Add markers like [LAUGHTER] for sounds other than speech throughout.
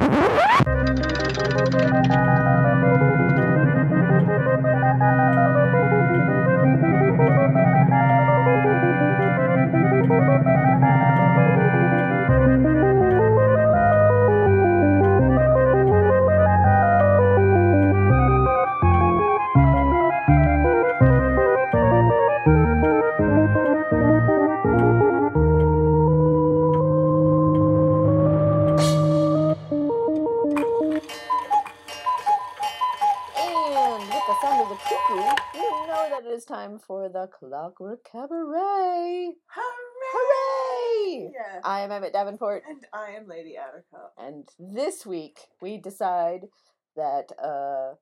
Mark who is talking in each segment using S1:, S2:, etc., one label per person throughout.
S1: And with the sound of the cuckoo, you know that it is time for the Clockwork Cabaret. Hooray!
S2: Yeah.
S1: I am Emmett Davenport,
S2: and I am Lady Attercop.
S1: and this week we decide that uh,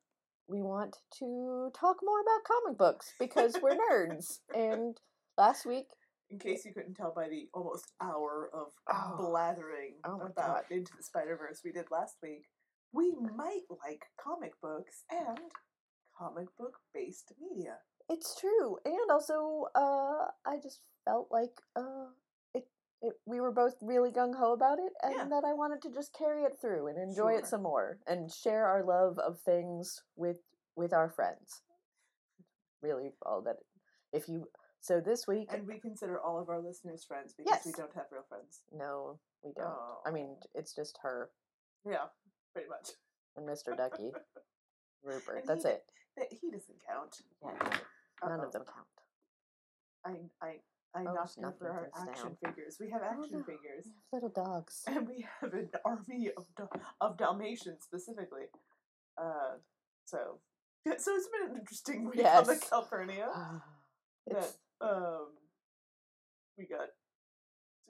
S1: we want to talk more about comic books because we're nerds. [LAUGHS] And last week,
S2: In case you couldn't tell by the almost hour of
S1: Oh.
S2: blathering
S1: Oh
S2: about Into the Spider Verse we did last week, we might like comic books and comic book based media.
S1: It's true, and also uh, I just felt like uh, it, it. We were both really gung ho about it, and
S2: Yeah.
S1: that I wanted to just carry it through and enjoy
S2: Sure.
S1: it some more and share our love of things with with our friends. Really, all that. If you so this week,
S2: And we consider all of our listeners friends because we
S1: Yes.
S2: don't have real friends.
S1: no, we don't. I mean, it's just her
S2: Yeah, pretty much.
S1: and Mr. Ducky, [LAUGHS] Rupert.
S2: And
S1: That's
S2: he-
S1: it.
S2: That he doesn't count.
S1: Yeah, none
S2: Uh-oh.
S1: of them count.
S2: I I I
S1: Oh,
S2: knocked for our action
S1: down.
S2: figures. We have
S1: Oh,
S2: action
S1: no.
S2: figures.
S1: We have little dogs.
S2: and we have an [LAUGHS] army of of Dalmatians specifically. Uh, so yeah, so it's been an interesting [LAUGHS] week on the
S1: Yes.
S2: Calpurnia. That um, we got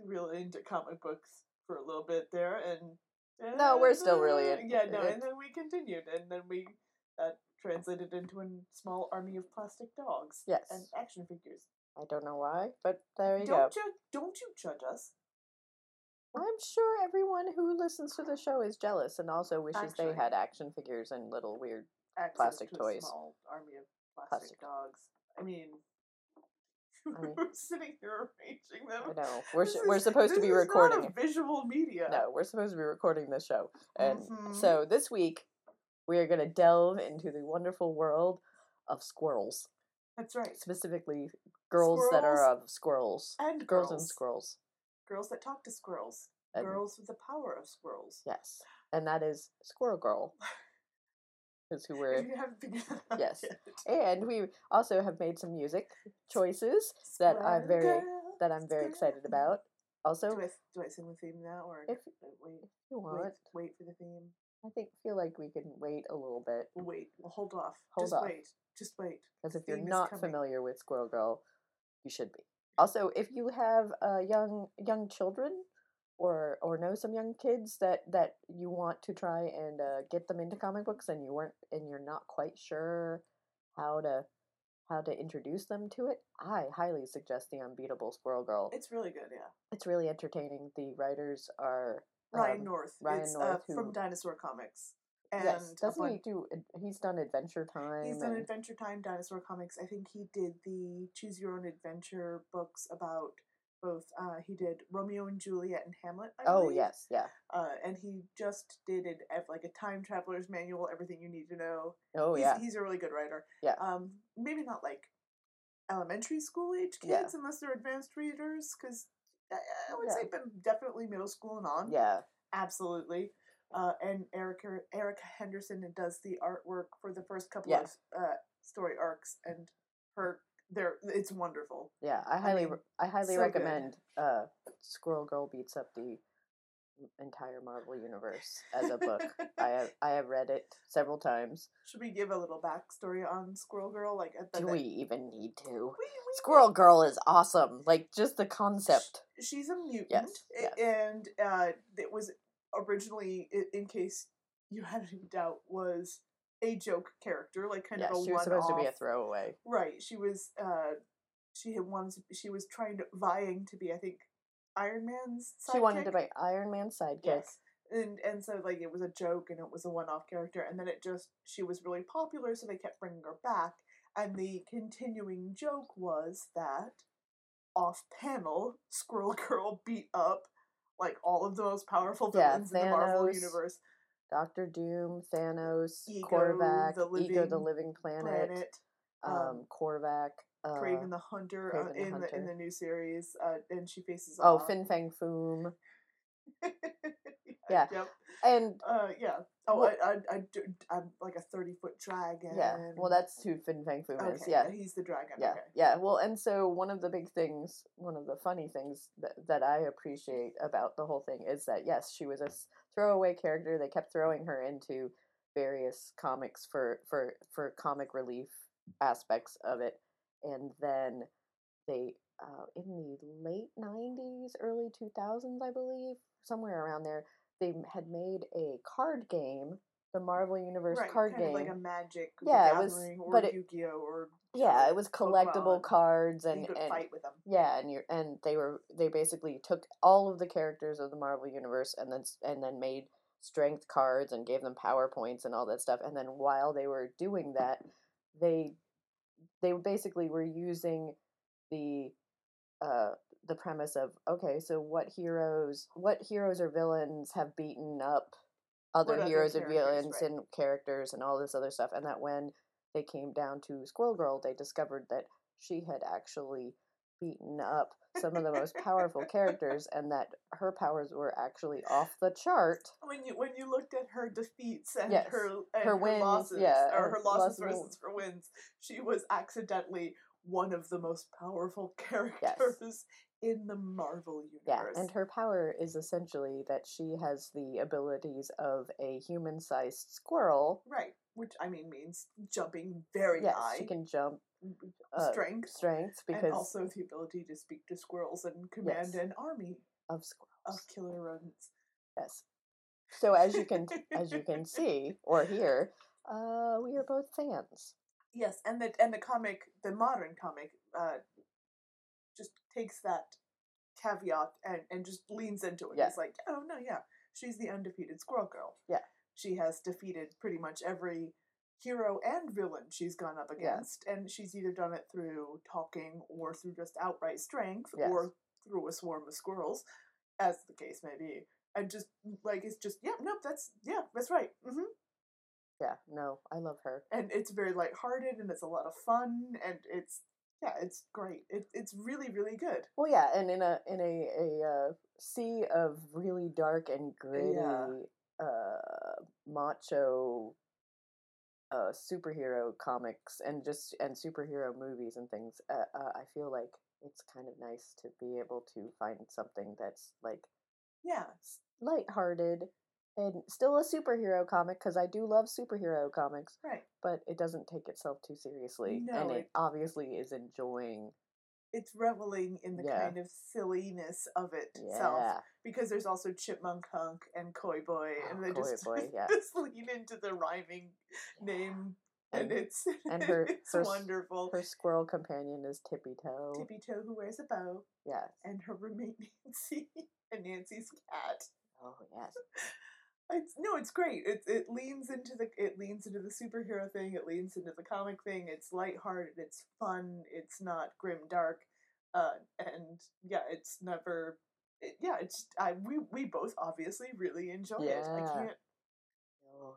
S2: really into comic books for a little bit there, and
S1: No, we're still really
S2: and,
S1: in-
S2: uh, yeah, no, and then we continued, and then we that translated into a small army of plastic dogs
S1: yes.
S2: and action figures.
S1: I don't know why, but there you
S2: Don't
S1: go.
S2: you don't you judge us?
S1: I'm sure everyone who listens to the show is jealous and also wishes they had action figures and little weird. Plastic
S2: to a
S1: toys.
S2: small army of plastic,
S1: Plastic.
S2: dogs. I mean, [LAUGHS]
S1: I mean-
S2: we're sitting here arranging them.
S1: I know we're
S2: This
S1: s- we're supposed to
S2: this
S1: be
S2: is
S1: recording.
S2: Not a visual media.
S1: No, we're supposed to be recording this show, and
S2: Mhm.
S1: so this week we are going to delve into the wonderful world of squirrels,
S2: that's right.
S1: specifically girls that are of squirrels,
S2: And
S1: girls,
S2: girls,
S1: and squirrels.
S2: Girls that talk to squirrels.
S1: And-
S2: girls with the power of squirrels.
S1: Yes, and that is Squirrel Girl, [LAUGHS] is who we're.
S2: You haven't figured that out
S1: Yes. And we also have made some music choices that I'm very
S2: girl,
S1: that I'm very excited about. Also,
S2: Do I, do I sing the theme now, or
S1: If
S2: wait,
S1: you
S2: wait,
S1: want,
S2: wait for the theme?
S1: I think feel like we can wait a little bit
S2: wait. We'll hold off.
S1: Hold
S2: Just
S1: off.
S2: wait. Just wait.
S1: because if you're not
S2: coming.
S1: familiar with Squirrel Girl, you should be. Also, if you have uh, young young children or or know some young kids that that you want to try and uh, get them into comic books and you weren't and you're not quite sure how to how to introduce them to it, I highly suggest the Unbeatable Squirrel Girl.
S2: It's really good. Yeah.
S1: It's really entertaining. The writers are
S2: Ryan
S1: um,
S2: North.
S1: Ryan
S2: it's,
S1: North,
S2: uh, from Dinosaur Comics. And
S1: yes, doesn't he do? He's done Adventure Time.
S2: He's done
S1: and-
S2: Adventure Time, Dinosaur Comics. I think he did the Choose Your Own Adventure books about both. Uh, he did Romeo and Juliet and Hamlet. I
S1: oh
S2: believe.
S1: yes, yeah.
S2: Uh, and he just did it like a time traveler's manual, everything you need to know.
S1: Oh
S2: he's,
S1: yeah.
S2: he's a really good writer.
S1: Yeah.
S2: Um, maybe not like elementary school age kids
S1: Yeah.
S2: unless they're advanced readers, because I, I would
S1: Yeah.
S2: say but definitely middle school and on.
S1: Yeah.
S2: absolutely. Uh, and Erica Erica Henderson does the artwork for the first couple
S1: Yeah.
S2: of uh, story arcs, and her there it's wonderful.
S1: Yeah, I
S2: I
S1: highly,
S2: mean,
S1: I highly
S2: so
S1: recommend. Uh, Squirrel Girl beats up the entire Marvel universe as a book. I have, I have read it several times. [LAUGHS]
S2: Should we give a little backstory on Squirrel Girl? Like, at the,
S1: Do we even need to?
S2: we, we
S1: Squirrel Girl is awesome. Like just the concept.
S2: She's a mutant,
S1: Yes, yes.
S2: and uh, it was originally, in case you [LAUGHS] had any doubt, was a joke character, like kind
S1: yeah,
S2: of a
S1: she was supposed to be a throwaway.
S2: Right. She was. uh She had once. She was trying to vying to be, I think, Iron Man's.
S1: She wanted to
S2: sidekick.
S1: be Iron Man's sidekick.
S2: Yes. And and so like it was a joke and it was a one off character and then it just she was really popular so they kept bringing her back and the continuing joke was that off panel Squirrel [LAUGHS] Girl beat up like all of the most powerful
S1: Yeah,
S2: villains in the Marvel
S1: Thanos,
S2: universe
S1: Doctor Doom, Thanos,
S2: Ego,
S1: Korvac,
S2: the
S1: Ego the
S2: Living
S1: Living Planet,
S2: planet
S1: um,
S2: um,
S1: Korvac, uh,
S2: Kraven the Hunter uh,
S1: Kraven the
S2: in the in the new series uh, and she faces
S1: oh
S2: off.
S1: Fin Fang Foom, [LAUGHS]
S2: yeah,
S1: Yeah.
S2: Yep.
S1: and
S2: Uh, yeah. Oh,
S1: Well-
S2: I, I, I, I'm like a 30 foot dragon.
S1: yeah, well that's who Fin Fang Foom
S2: okay,
S1: is. Yeah,
S2: He's the dragon.
S1: yeah,
S2: Okay.
S1: yeah. Well, and so one of the big things, one of the funny things that that I appreciate about the whole thing is that yes, she was a throwaway character. They kept throwing her into various comics for for for comic relief aspects of it, and then they uh, in the late '90s, early 2000s, I believe, somewhere around there, they had made a card game, the Marvel Universe
S2: Right,
S1: card game.
S2: like a magic
S1: Yeah, it was-
S2: or
S1: but it-
S2: Yu-Gi-Oh or
S1: yeah, it was collectible
S2: Pokemon.
S1: cards and
S2: you could
S1: and
S2: fight with them.
S1: yeah, and you and they were they basically took all of the characters of the Marvel universe and then and then made strength cards and gave them power points and all that stuff. And then while they were doing that, they they basically were using the uh the premise of okay, so what heroes what heroes or villains have beaten up other
S2: What
S1: heroes or
S2: characters,
S1: villains
S2: right.
S1: and characters and all this other stuff and that when they came down to Squirrel Girl, they discovered that she had actually beaten up some of the most powerful characters and that her powers were actually off the chart. [LAUGHS]
S2: When you when you looked at her defeats and
S1: Yes,
S2: her and
S1: her
S2: her,
S1: wins,
S2: losses,
S1: yeah,
S2: or
S1: and
S2: her losses versus her wins, she was accidentally one of the most powerful [LAUGHS] characters in the Marvel universe.
S1: Yeah, and her power is essentially that she has the abilities of a human sized squirrel.
S2: right, which I mean means jumping very
S1: Yes,
S2: high,
S1: she can jump uh,
S2: strength,
S1: strength
S2: and also the ability to speak to squirrels and command
S1: Yes.
S2: an army
S1: of squirrels.
S2: of killer rodents.
S1: Yes. So as you can as you can [LAUGHS] see or hear, uh, we are both fans.
S2: Yes, and the and the comic, the modern comic, uh, just takes that caveat and and just leans into it.
S1: Yeah.
S2: It's like, oh no, yeah, she's the undefeated Squirrel Girl.
S1: Yeah.
S2: she has defeated pretty much every hero and villain she's gone up
S1: Yeah.
S2: against, and she's either done it through talking or through just outright strength
S1: Yes.
S2: or through a swarm of squirrels, as the case may be. And just like it's just yeah, nope, that's yeah, that's right. Mm-hmm.
S1: Yeah, no, I love her.
S2: and it's very lighthearted and it's a lot of fun and it's yeah it's great it, it's really really good
S1: Well, yeah, and in a in a a uh, sea of really dark and gritty, uh, macho, uh, superhero comics and just and superhero movies and things, uh, uh, I feel like it's kind of nice to be able to find something that's like
S2: yeah
S1: lighthearted and still a superhero comic because I do love superhero comics,
S2: right
S1: but it doesn't take itself too seriously,
S2: No,
S1: and it,
S2: it-
S1: obviously is enjoying.
S2: It's reveling in the
S1: Yeah.
S2: kind of silliness of it itself
S1: Yeah,
S2: because there's also chipmunk hunk and koi boy oh, and
S1: Oh,
S2: they
S1: Koi
S2: just, [LAUGHS]
S1: Boy, yeah.
S2: just lean into the rhyming name and,
S1: And-
S2: it's [LAUGHS]
S1: and her-
S2: it's
S1: her
S2: wonderful
S1: her squirrel companion is Tippy Toe.
S2: tippy toe who wears a bow
S1: Yes.
S2: and her roommate [LAUGHS] nancy and nancy's cat
S1: Oh yes.
S2: It's no, it's great. It it leans into the it leans into the superhero thing. It leans into the comic thing. It's lighthearted. It's fun. It's not grim dark, uh, and yeah, it's never. It, yeah, it's I we we both obviously really enjoy it. I can't.
S1: Oh,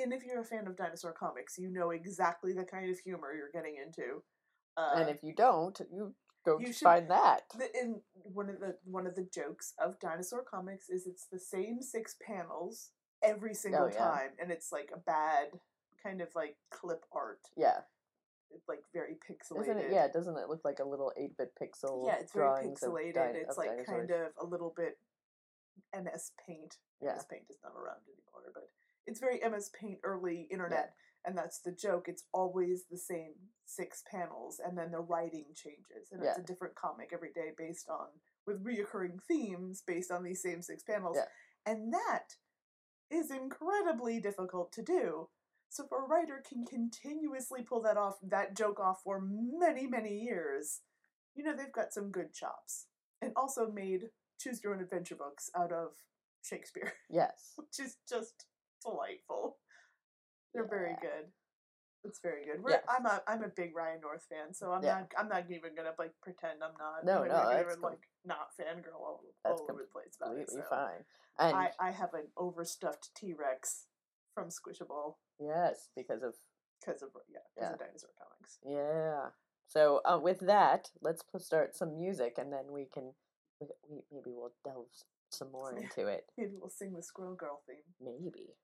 S2: And if you're a fan of dinosaur comics, you know exactly the kind of humor you're getting into. Uh,
S1: and if you don't, you go
S2: you should-
S1: find that.
S2: the, in one of the one of the jokes of dinosaur comics is it's the same six panels every oh, single
S1: Oh, yeah.
S2: time and it's like a bad kind of like clip art
S1: Yeah.
S2: it's like very pixelated
S1: Isn't it? Yeah. Doesn't it look like a little eight bit pixel?
S2: yeah it's very pixelated
S1: din-
S2: it's like
S1: dinosaurs?
S2: kind of a little bit ms paint
S1: Yeah.
S2: ms paint is not around anymore but it's very ms paint early internet and that's the joke it's always the same six panels and then the writing changes and it's a different comic every day based on with reoccurring themes based on these same six panels
S1: Yeah.
S2: And that is incredibly difficult to do. So if a writer can continuously pull that off, that joke off for many, many years, you know they've got some good chops. And also made choose your own adventure books out of Shakespeare,
S1: Yes. [LAUGHS]
S2: which is just delightful. They're very good. It's very good. We're,
S1: Yes.
S2: I'm a I'm a big Ryan North fan, so I'm
S1: Yeah.
S2: not I'm not even gonna like pretend I'm not.
S1: No,
S2: I'm
S1: no,
S2: not even,
S1: com-
S2: like not fangirl all, all over the place about it.
S1: Completely
S2: So.
S1: fine. And
S2: I, I have an overstuffed T Rex from Squishable
S1: yes, because of
S2: because of yeah because
S1: Yeah.
S2: of dinosaur comics.
S1: yeah. So uh, with that, let's start some music, and then we can we, maybe we'll delve some more [LAUGHS] into it.
S2: Maybe we'll sing the Squirrel Girl theme.
S1: Maybe.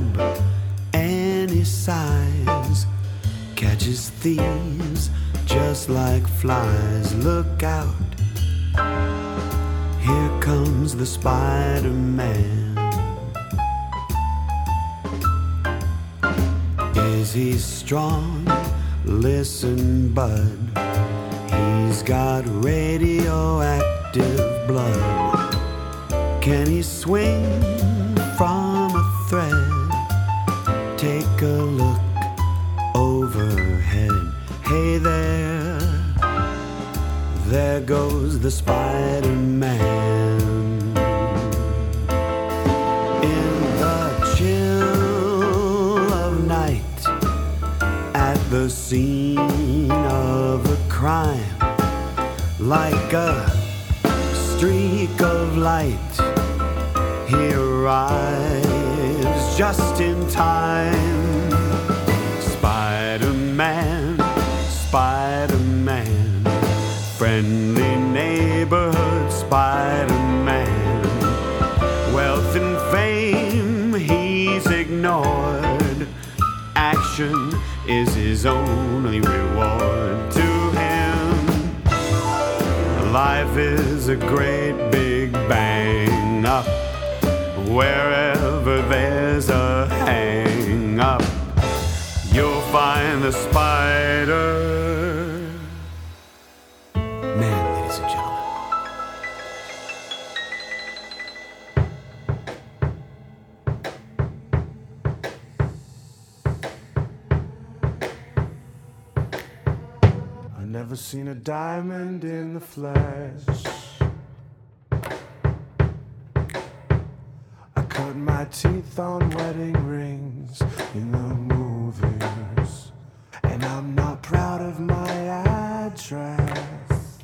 S3: Whatever a spider can. Spins a web sighs, catches thieves just like flies. Look out, here comes the Spider Man. Is he strong? Listen, bud. He's got radioactive blood. Can he swing Take a look overhead. Hey there, there goes the Spider Man. In the chill of night, at the scene of a crime, like a streak of light, he arrives just in time. Man, Spider Man, friendly neighborhood Spider Man. Wealth and fame he's ignored. Action is his only reward to him. Life is a great big bang up. Wherever there's a hang find the spider. Man, ladies and gentlemen.
S4: I never seen a diamond in the flesh. I cut my teeth on wedding rings in the proud of my address.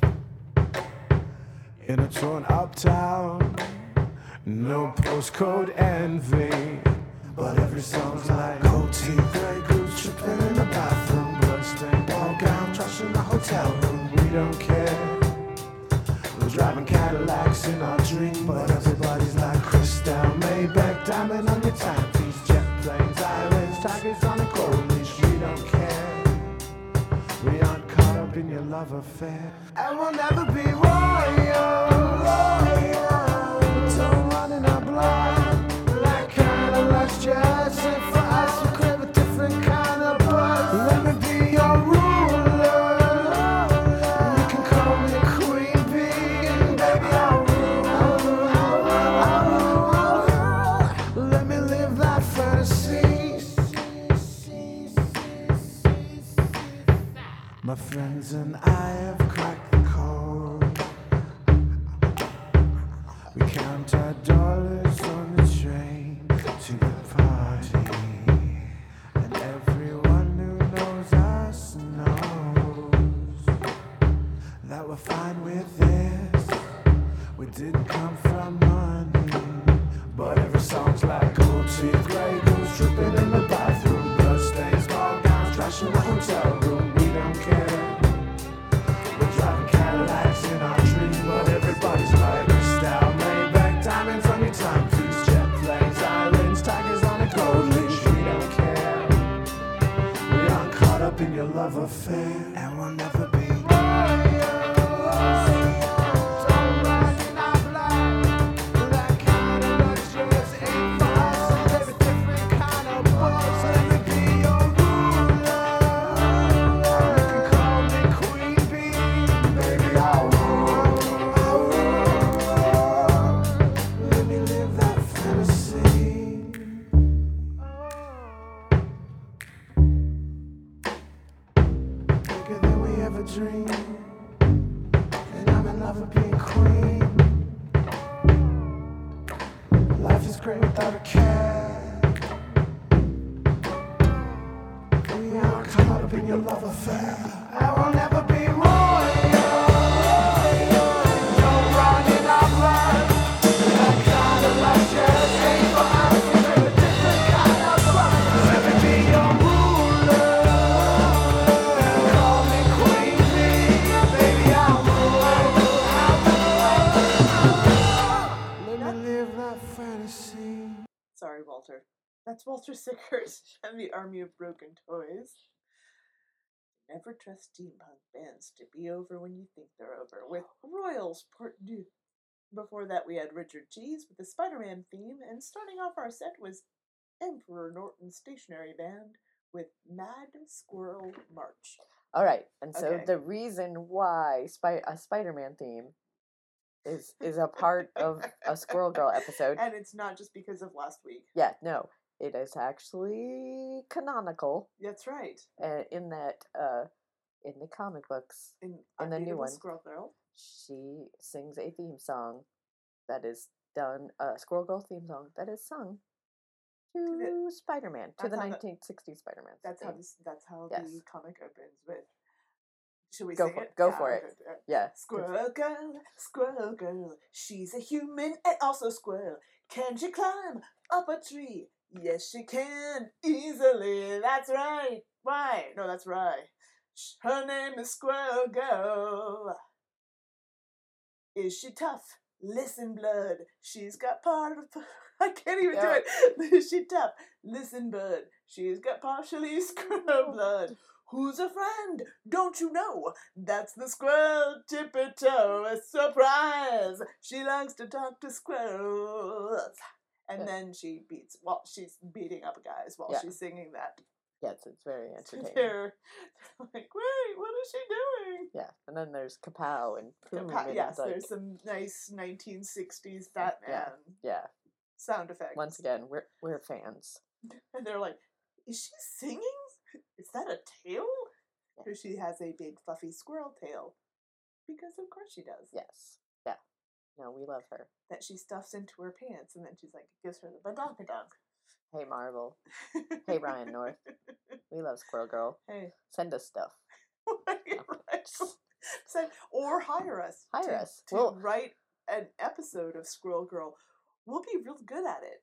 S4: In a torn uptown, no postcode envy. But every song's like teeth, grey goose tripping in the bathroom, bloodstained ball gown, trash in the hotel room. We don't care. We're driving Cadillacs in our dream, but everybody's like Crystal, Maybach, diamond on your timepiece, jet planes, islands, tigers on the gold in your love affair, and we'll never be royal. royal. Don't run in our blood. That kind of just friends and I have cracked the code. We count our dollars on the train to the party. And everyone who knows us knows that we're fine with this. We didn't come from money. But every song's like gold teeth, grey goose dripping in the bathroom. Bloodstains, ball gowns, trash in the hotel room. Love affair, and we'll never and
S2: the Army of Broken Toys. Never trust steampunk bands to be over when you think they're over. With [GASPS] Royals Part 2. Before that, we had Richard Cheese with the Spider Man theme, and starting off our set was Emperor Norton Stationary Band with Mad Squirrel March.
S1: All right, and so
S2: Okay.
S1: the reason why Spy- a Spider-Man theme is is a part of a [LAUGHS] Squirrel Girl episode.
S2: And it's not just because of last week.
S1: Yeah, no, it is actually canonical
S2: That's right.
S1: uh, in that uh, in the comic books,
S2: In,
S1: And the new one.
S2: Squirrel Girl.
S1: she sings a theme song that is done a Squirrel Girl theme song that is sung to Spider-Man to the
S2: how the-
S1: 1960s Spider-Man.
S2: That's how this. That's how
S1: Yes.
S2: the comic opens with. Should we
S1: Go
S2: sing
S1: for
S2: it?
S1: go
S2: Yeah,
S1: for it.
S2: uh,
S1: Yeah,
S2: Squirrel girl, squirrel girl, she's a human and also squirrel. Can she climb up a tree? Yes, she can, easily. That's right. Why? No, that's right. Her name is Squirrel Girl. Is she tough? Listen, blood. She's got part of. [LAUGHS] I can't even
S1: Yeah.
S2: do it. [LAUGHS] Is she tough? Listen, bud. She's got partially [LAUGHS] squirrel oh. blood. Who's a friend? Don't you know? That's the squirrel tippy toe. A surprise! She likes to talk to squirrels. And
S1: Yeah.
S2: then she beats, well, she's beating up guys while
S1: Yeah.
S2: she's singing that.
S1: yes, it's very entertaining.
S2: They're, [LAUGHS] they're like, wait, what is she doing?
S1: Yeah, and then there's Kapow and Poom.
S2: Pa-
S1: and
S2: yes,
S1: like,
S2: there's some nice 1960s Batman
S1: yeah.
S2: sound effects.
S1: Once again, we're we're fans. [LAUGHS]
S2: And they're like, is she singing? Is that a tail? Because she has a big fluffy squirrel tail. Because of course she does.
S1: Yes, yeah. No, we love her.
S2: That she stuffs into her pants and then she's like, gives her the badonkadonk.
S1: Hey Marvel, Hey, Ryan North. [LAUGHS] we love Squirrel Girl.
S2: Hey.
S1: Send us stuff. [LAUGHS]
S2: Oh right. [LAUGHS] Send- or hire us.
S1: Hire
S2: to,
S1: us.
S2: To
S1: We'll-
S2: write an episode of Squirrel Girl. We'll be real good at it.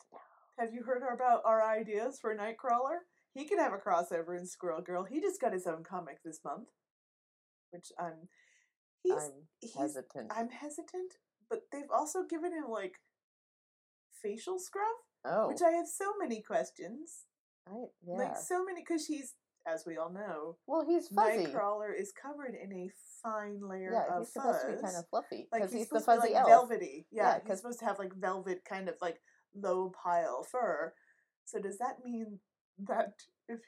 S2: Have you heard about our ideas for Nightcrawler? He could have a crossover in Squirrel Girl. He just got his own comic this month. Which I'm he's
S1: I'm
S2: he's
S1: hesitant.
S2: I'm hesitant, but they've also given him like facial scruff,
S1: oh,
S2: which I have so many questions.
S1: I, yeah.
S2: Like so many because he's as we all know,
S1: well, he's fuzzy.
S2: Nightcrawler is covered in a fine layer
S1: Yeah,
S2: of
S1: he's
S2: fuzz.
S1: supposed to be kind of fluffy
S2: like he's,
S1: he's, the
S2: supposed to
S1: fuzzy
S2: be like
S1: elf.
S2: velvety.
S1: Yeah,
S2: Yeah, he's supposed to have like velvet kind of like low pile fur. So does that mean that if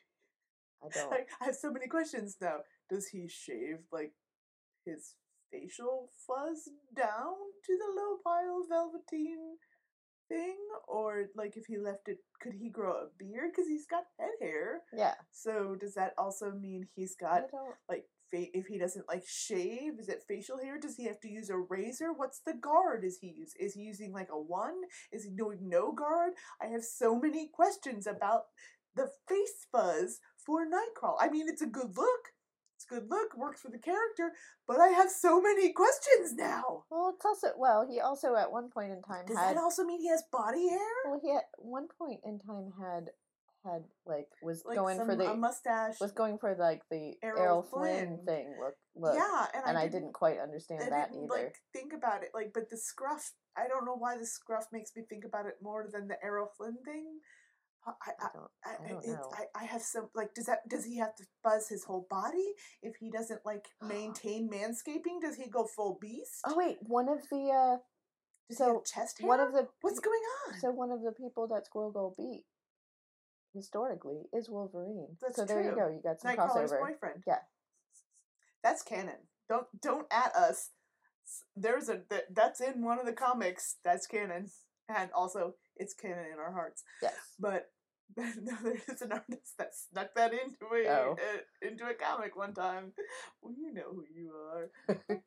S1: I don't.
S2: like, [LAUGHS] I have so many questions now. Does he shave like his facial fuzz down to the low pile velveteen thing, or like if he left it, could he grow a beard because he's got head hair?
S1: yeah,
S2: So does that also mean he's got like fa- if he doesn't like shave? Is it facial hair? Does he have to use a razor? What's the guard? Is he use? Is he using like a one? Is he doing no guard? I have so many questions about the face fuzz for Nightcrawler. I mean, it's a good look. It's good look. Works for the character. But I have so many questions now.
S1: Well, it's also well. He also at one point in time
S2: Does
S1: had.
S2: that also mean he has body hair?
S1: well, he at one point in time had had like was
S2: Like
S1: going for the
S2: mustache.
S1: was going for like the
S2: Errol
S1: Errol, Flynn.
S2: Flynn.
S1: thing look look.
S2: yeah, and,
S1: and
S2: I
S1: I
S2: didn't
S1: didn't quite understand
S2: I
S1: that either.
S2: like think about it like but the scruff i don't know why the scruff makes me think about it more than the Errol Flynn thing i i,
S1: I.
S2: I,
S1: don't
S2: it's-
S1: know.
S2: I, I have some like does that does he have to buzz his whole body if he doesn't like [GASPS] maintain manscaping does he go full beast
S1: Oh wait, one of the uh,
S2: does
S1: so
S2: chest hair
S1: one of the
S2: what's going on
S1: so one of the people that Squirrel Girl beat historically is Wolverine.
S2: That's
S1: so there you go. You got some
S2: Nightcrawler's
S1: crossover.
S2: boyfriend
S1: Yeah.
S2: that's canon don't don't at us there's a that, that's in one of the comics that's canon and also it's canon in our hearts
S1: Yes.
S2: But [LAUGHS] no, there is an artist that snuck that into a
S1: Oh.
S2: uh, into a comic one time. Well, you know who you are. I'm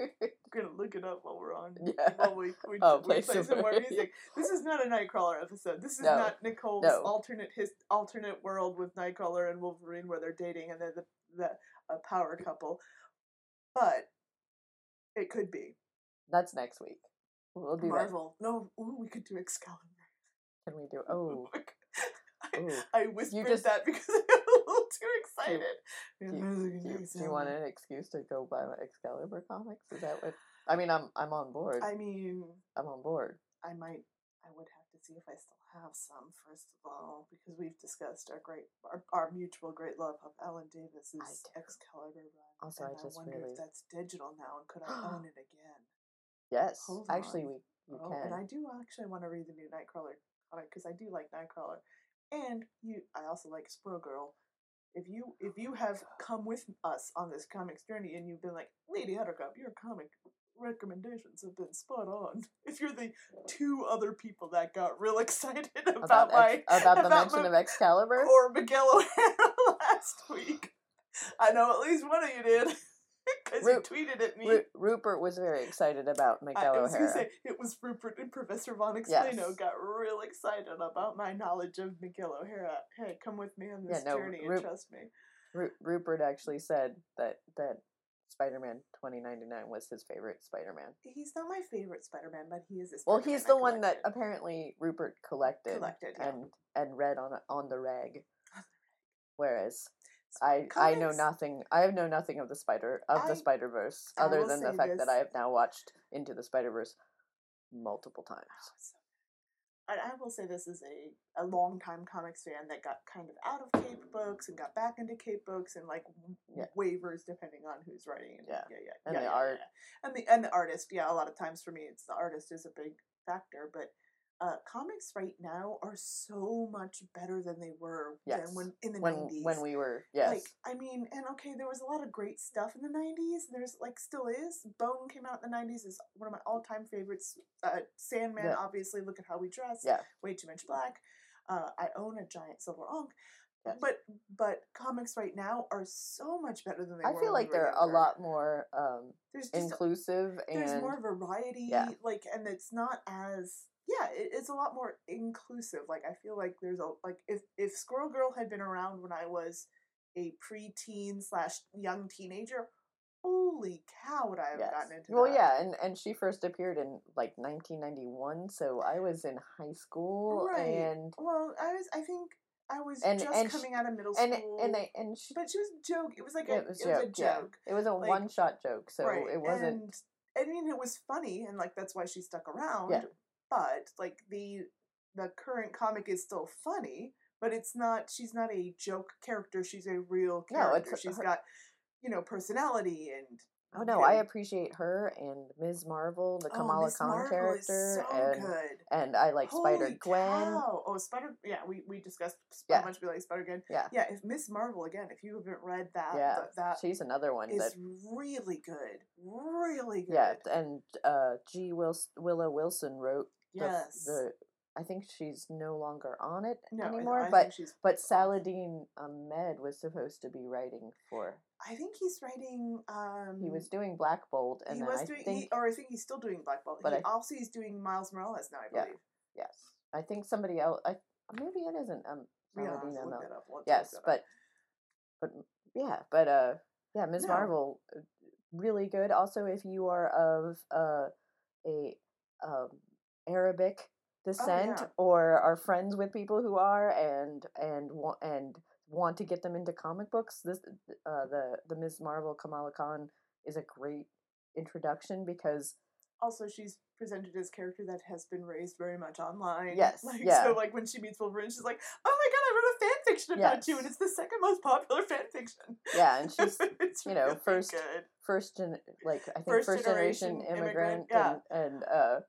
S2: [LAUGHS] gonna look it up while we're on.
S1: Yeah.
S2: While we, we,
S1: Oh,
S2: we
S1: play
S2: play, some more music. This is not a Nightcrawler episode. This is
S1: No.
S2: not Nicole's
S1: No.
S2: alternate his alternate world with Nightcrawler and Wolverine where they're dating and they're the the a power couple. But it could be
S1: That's next week. We'll do
S2: Marvel. No, ooh, we could do Excalibur.
S1: Can we do? [LAUGHS] Oh, Ooh.
S2: I whispered
S1: just-
S2: that [LAUGHS] because I got a little too excited.
S1: do, do, you, do you want an excuse to go buy my Excalibur comics? Is that what? I mean, I'm I'm on board.
S2: I mean,
S1: I'm on board.
S2: I might, I would have to see if I still have some. First of all, because we've discussed our great, our, our mutual great love of Alan Davis's. Excalibur run.
S1: Also, I
S2: and
S1: just
S2: wonder
S1: really-
S2: if that's digital now, and could I own [GASPS] it again?
S1: Yes,
S2: Hold
S1: actually,
S2: on.
S1: we you
S2: Oh,
S1: can.
S2: and I do actually want to read the new Nightcrawler comic because I do like Nightcrawler, and you. I also like Squirrel Girl. If you if you have come with us on this comics journey and you've been like Lady Buttercup, your comic recommendations have been spot on. [LAUGHS] If you're the two other people that got real [LAUGHS] excited about,
S1: about
S2: my
S1: Ex- about the
S2: about
S1: mention
S2: my-
S1: of Excalibur.
S2: or Miguel [LAUGHS] O'Hara last week, I know at least one of you did [LAUGHS] because
S1: Ru-
S2: tweeted at me.
S1: Ru- Rupert was very excited about
S2: I,
S1: Miguel
S2: I was
S1: O'Hara.
S2: say it was Rupert and Professor Von Explaino
S1: Yes.
S2: got real excited about my knowledge of Miguel uh, O'Hara. Hey, come with me on
S1: Yeah,
S2: this
S1: no,
S2: journey
S1: Ru-
S2: and trust me.
S1: Ru- Rupert actually said that that Spider-Man 2099 was his favorite Spider-Man.
S2: He's not my favorite Spider-Man, but he is a
S1: Well, he's
S2: I
S1: the one that apparently Rupert collected,
S2: Collected, yeah.
S1: and and read on on the rag. Whereas I I know nothing. I have know nothing of the spider of
S2: I-
S1: the Spider Verse other than the fact that I have now watched Into the Spider Verse multiple times.
S2: It's so good. And I will say this is a, a long time comics fan that got kind of out of Cape books and got back into Cape books and like
S1: Yeah.
S2: wavers depending on who's writing. And
S1: Yeah.
S2: yeah, yeah,
S1: And
S2: yeah,
S1: the
S2: yeah,
S1: art.
S2: and the and the artist. Yeah, a lot of times for me, it's the artist is a big factor, but. Uh, comics right now are so much better than they were
S1: Yes.
S2: than when in the
S1: When
S2: 90s.
S1: when we were yes
S2: Like, I mean, and okay, there was a lot of great stuff in the 90s. There's, like, still is. Bone came out in the 90s, is one of my all time favorites. Uh, Sandman,
S1: Yeah.
S2: obviously, look at how we dress.
S1: Yeah.
S2: Way too much black. Uh, I own a giant silver ankh.
S1: Yes.
S2: But but comics right now are so much better than they
S1: I
S2: were.
S1: I
S2: feel
S1: like
S2: we
S1: they're a lot more um,
S2: There's
S1: inclusive
S2: there's
S1: and
S2: more variety
S1: yeah.
S2: like and it's not as yeah it, it's a lot more inclusive like i feel like there's a like if if squirrel girl had been around when i was a preteen slash young teenager holy cow would i have
S1: yes.
S2: gotten into
S1: well
S2: that
S1: yeah and and she first appeared in like 1991 so I was in high school
S2: right
S1: and
S2: well i was i think i was
S1: And-
S2: just
S1: and
S2: coming out of middle
S1: and
S2: school
S1: and they and she,
S2: but she was a joke it was like a,
S1: it was,
S2: it was a
S1: joke, yeah. it was a
S2: Like,
S1: one shot joke so
S2: right
S1: it wasn't
S2: and i mean it was funny and like that's why she stuck around
S1: Yeah.
S2: But like the the current comic is still funny but it's not she's not a joke character she's a real character
S1: it's
S2: she's
S1: her-
S2: got you know personality and
S1: oh no I appreciate her and Ms. Marvel the
S2: oh,
S1: Kamala
S2: Miss
S1: Khan
S2: Marvel
S1: character
S2: so
S1: and
S2: good
S1: and I like Spider Gwen.
S2: Oh, Spider. Yeah, we, we discussed
S1: Yeah.
S2: how much we like Spider Gwen.
S1: Yeah.
S2: Yeah. If Miss Marvel again, if you haven't read that,
S1: yeah
S2: th- that
S1: she's another one
S2: is
S1: that
S2: really good, really good.
S1: yeah and uh G Wils- Willow Wilson wrote
S2: Yes.
S1: the I think she's no longer on it
S2: no,
S1: anymore
S2: I,
S1: but
S2: she's
S1: But. Saladin Ahmed was supposed to be writing for.
S2: I think he's writing. Um,
S1: He was doing Black Bolt, and
S2: he was
S1: I
S2: doing,
S1: think
S2: he, or I think he's still doing Black Bolt.
S1: But
S2: he
S1: I-
S2: also he's doing Miles Morales now, I
S1: Yeah.
S2: believe.
S1: yes, I think somebody else. I maybe it isn't um
S2: We have to
S1: Saladin
S2: look
S1: Ahmed.
S2: We'll have look
S1: Yes, but but yeah, but uh yeah, Ms.
S2: No.
S1: Marvel, uh, really good. Also, if you are of uh a um Arabic descent
S2: Oh, yeah.
S1: or are friends with people who are and and want and want to get them into comic books, this uh the the Ms. Marvel Kamala Khan is a great introduction because
S2: also she's presented as a character that has been raised very much online. [LAUGHS]
S1: Yes,
S2: Like
S1: yeah.
S2: so like when she meets Wolverine, she's like, Oh my god, I wrote a fan fiction about you and it's the second most popular [LAUGHS] fan fiction.
S1: yeah, and [LAUGHS] she's
S2: it's
S1: you know,
S2: really
S1: first-
S2: good.
S1: first gen like I think
S2: First
S1: first, generation,
S2: generation
S1: immigrant,
S2: immigrant,
S1: and and uh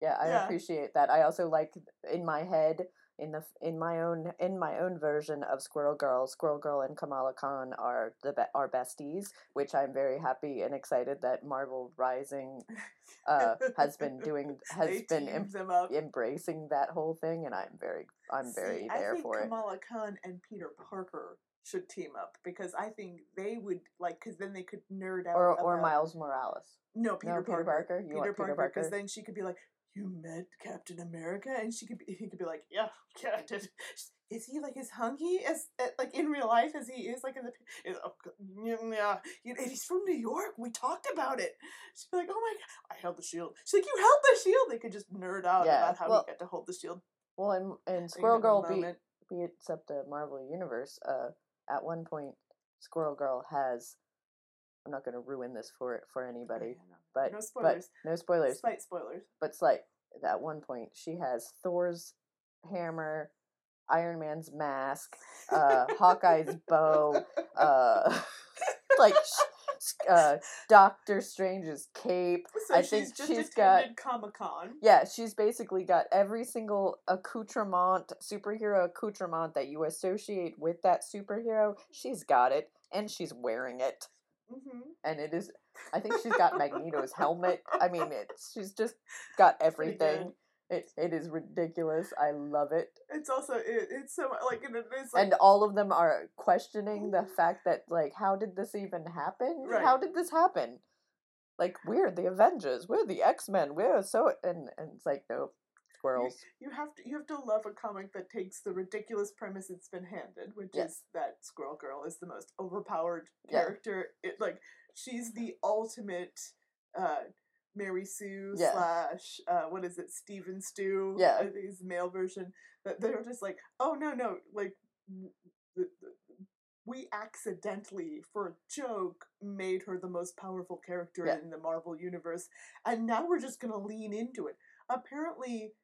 S1: yeah, I
S2: Yeah.
S1: appreciate that. I also like in my head in the in my own in my own version of Squirrel Girl, Squirrel Girl and Kamala Khan are the be- are besties, which I'm very happy and excited that Marvel Rising uh has been doing [LAUGHS] has been em- embracing that whole thing and I'm very I'm very
S2: See,
S1: there
S2: I think
S1: for it.
S2: Kamala Khan and Peter Parker should team up because I think they would like because then they could nerd out
S1: Or or Miles Morales.
S2: No, Peter
S1: Peter
S2: Parker.
S1: Parker?
S2: Peter
S1: Peter
S2: Parker because then she could be like, "You met Captain America," and she could be, he could be like, "Yeah, yeah, I did." Is he like as hunky as uh, like in real life as he is like in the? Is, oh, yeah, yeah, you know, and he's from New York. We talked about it. She'd be like, "Oh my god, I held the shield." She's like, "You held the shield." They could just nerd out
S1: Yeah,
S2: about how
S1: well-
S2: he got to hold the shield.
S1: Well, and and Squirrel Girl beat
S2: moment.
S1: beats up the Marvel Universe. Uh, at one point, Squirrel Girl has. I'm not going to ruin this for for anybody,
S2: no,
S1: but
S2: no
S1: but
S2: spoilers.
S1: no spoilers.
S2: Slight spoilers.
S1: But slight at one point she has Thor's hammer, Iron Man's mask, uh, Hawkeye's bow, uh, [LAUGHS] like uh, Doctor Strange's cape.
S2: So
S1: I
S2: she's
S1: think
S2: just
S1: she's got
S2: Comic Con.
S1: yeah, she's basically got every single accoutrement, superhero accoutrement that you associate with that superhero. She's got it, and she's wearing it,
S2: hmm
S1: and it is. I think she's got Magneto's helmet. I mean, it's she's just got [LAUGHS] everything. It it is ridiculous. I love it,
S2: It's also it, it's so like it is like
S1: and all of them are questioning the fact that like, how did this even happen?
S2: Right.
S1: How did this happen? Like we're the Avengers, we're the X Men, we're so and and it's like nope, squirrels.
S2: you have to you have to love a comic that takes the ridiculous premise it's been handed, which
S1: Yes.
S2: is that Squirrel Girl is the most overpowered
S1: Yeah.
S2: character. It like she's the ultimate uh Mary Sue
S1: Yeah.
S2: slash uh what is it Steven Stew
S1: Yeah.
S2: Think the male version that they're just like oh no no like the, the, we accidentally for a joke made her the most powerful character
S1: Yeah.
S2: in the Marvel universe and now we're just going to lean into it apparently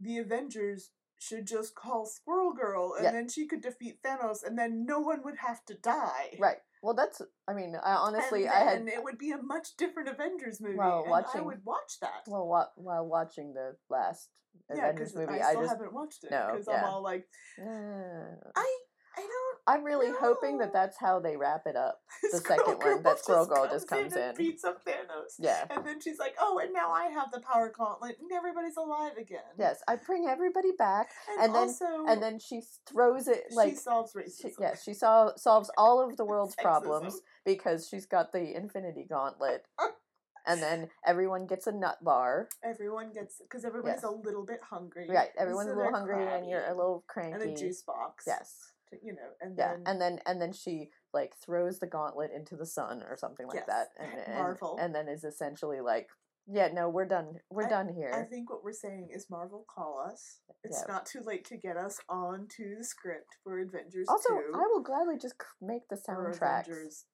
S2: the Avengers should just call Squirrel Girl and
S1: Yeah.
S2: then she could defeat Thanos and then no one would have to die.
S1: Right. Well, that's. I mean, I honestly, I had
S2: it would be a much different Avengers movie.
S1: While
S2: and I would watch that.
S1: well wa- while watching the last
S2: yeah,
S1: Avengers movie,
S2: I
S1: I,
S2: still
S1: just
S2: haven't watched it
S1: no,
S2: because I'm all like,
S1: uh,
S2: I, I don't.
S1: I'm really hoping that that's how they wrap it up. [LAUGHS] The
S2: Squirrel
S1: second one, that Squirrel Girl just comes
S2: and
S1: in.
S2: beats up Thanos.
S1: Yeah.
S2: And then she's like, "Oh, and now I have the power gauntlet, and everybody's alive again."
S1: Yes, I bring everybody back,
S2: and,
S1: and then-
S2: also,
S1: and then she throws it
S2: she
S1: like.
S2: solves
S1: She,
S2: racism.
S1: yeah, she sol- solves all of the world's problems because she's got the Infinity Gauntlet, [LAUGHS] and then everyone gets a nut bar.
S2: Everyone gets because everybody's
S1: Yes.
S2: a little bit hungry.
S1: Right, everyone's
S2: so
S1: a little hungry, and you're a little cranky.
S2: and a juice box.
S1: Yes.
S2: To- you know, and
S1: Yeah,
S2: then
S1: and then and then she like throws the gauntlet into the sun or something like
S2: Yes,
S1: that, and, [LAUGHS] and
S2: Marvel.
S1: and then is essentially like, yeah, no, we're done, we're
S2: I-
S1: done here.
S2: I think what we're saying is Marvel call us. It's
S1: Yeah.
S2: not too late to get us onto the script for Avengers
S1: also,
S2: 2.
S1: I will gladly just make the.
S2: Avengers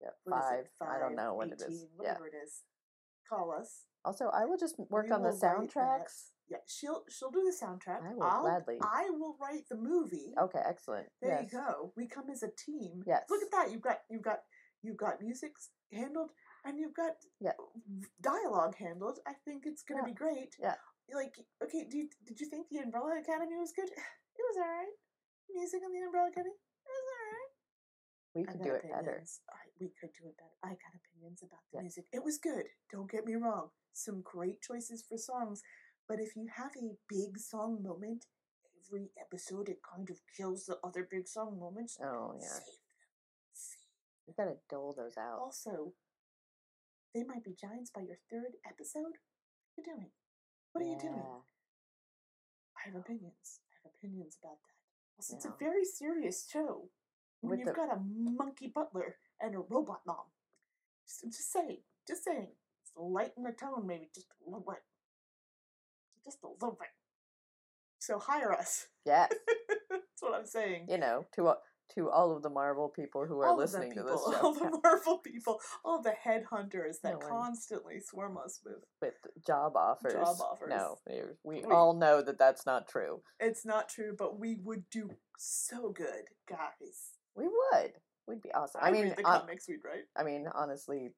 S1: Yeah,
S2: is
S1: five, I don't know what
S2: 18,
S1: it is. Yeah.
S2: Whatever it is. Call us.
S1: Also, I will just work
S2: We
S1: on the soundtracks.
S2: Yeah, she'll she'll do the soundtrack.
S1: I will
S2: I'll,
S1: gladly.
S2: I will write the movie.
S1: Okay, excellent.
S2: There
S1: yes.
S2: you go. We come as a team.
S1: Yes.
S2: Look at that. You've got you've got you've got music handled and you've got
S1: Yeah.
S2: dialogue handled. I think it's gonna
S1: Yeah.
S2: be great.
S1: Yeah.
S2: Like, okay, do you, did you think the Umbrella Academy was good? [SIGHS] It was alright. Music in the Umbrella Academy? It was alright.
S1: We could do it better.
S2: I, we could do it better. I got opinions about the
S1: Yeah.
S2: music. It was good. Don't get me wrong. Some great choices for songs. But if you have a big song moment, every episode it kind of kills the other big song moments.
S1: Oh yeah,
S2: Save them. Save.
S1: you gotta dole those out.
S2: Also, they might be giants by your third episode. What are you doing? What are you doing? I have opinions. I have opinions about that. Also, it's a very serious show. When
S1: With
S2: you've
S1: the-
S2: got a monkey butler and a robot mom. Just, just saying. Just saying. Just lighten the tone, maybe just a little bit. Just a little bit. So hire us.
S1: Yes, [LAUGHS]
S2: That's what I'm saying.
S1: you know, to a- to all of the Marvel people who are
S2: all
S1: listening to this [LAUGHS] show.
S2: all the Marvel people, all the headhunters that
S1: No
S2: constantly swarm us with
S1: with job offers.
S2: Job offers.
S1: No, we- we all know that that's not true.
S2: It's not true, but we would do so good, guys.
S1: We would. We'd be awesome. I,
S2: I
S1: mean,
S2: the comics we'd write.
S1: I mean, honestly,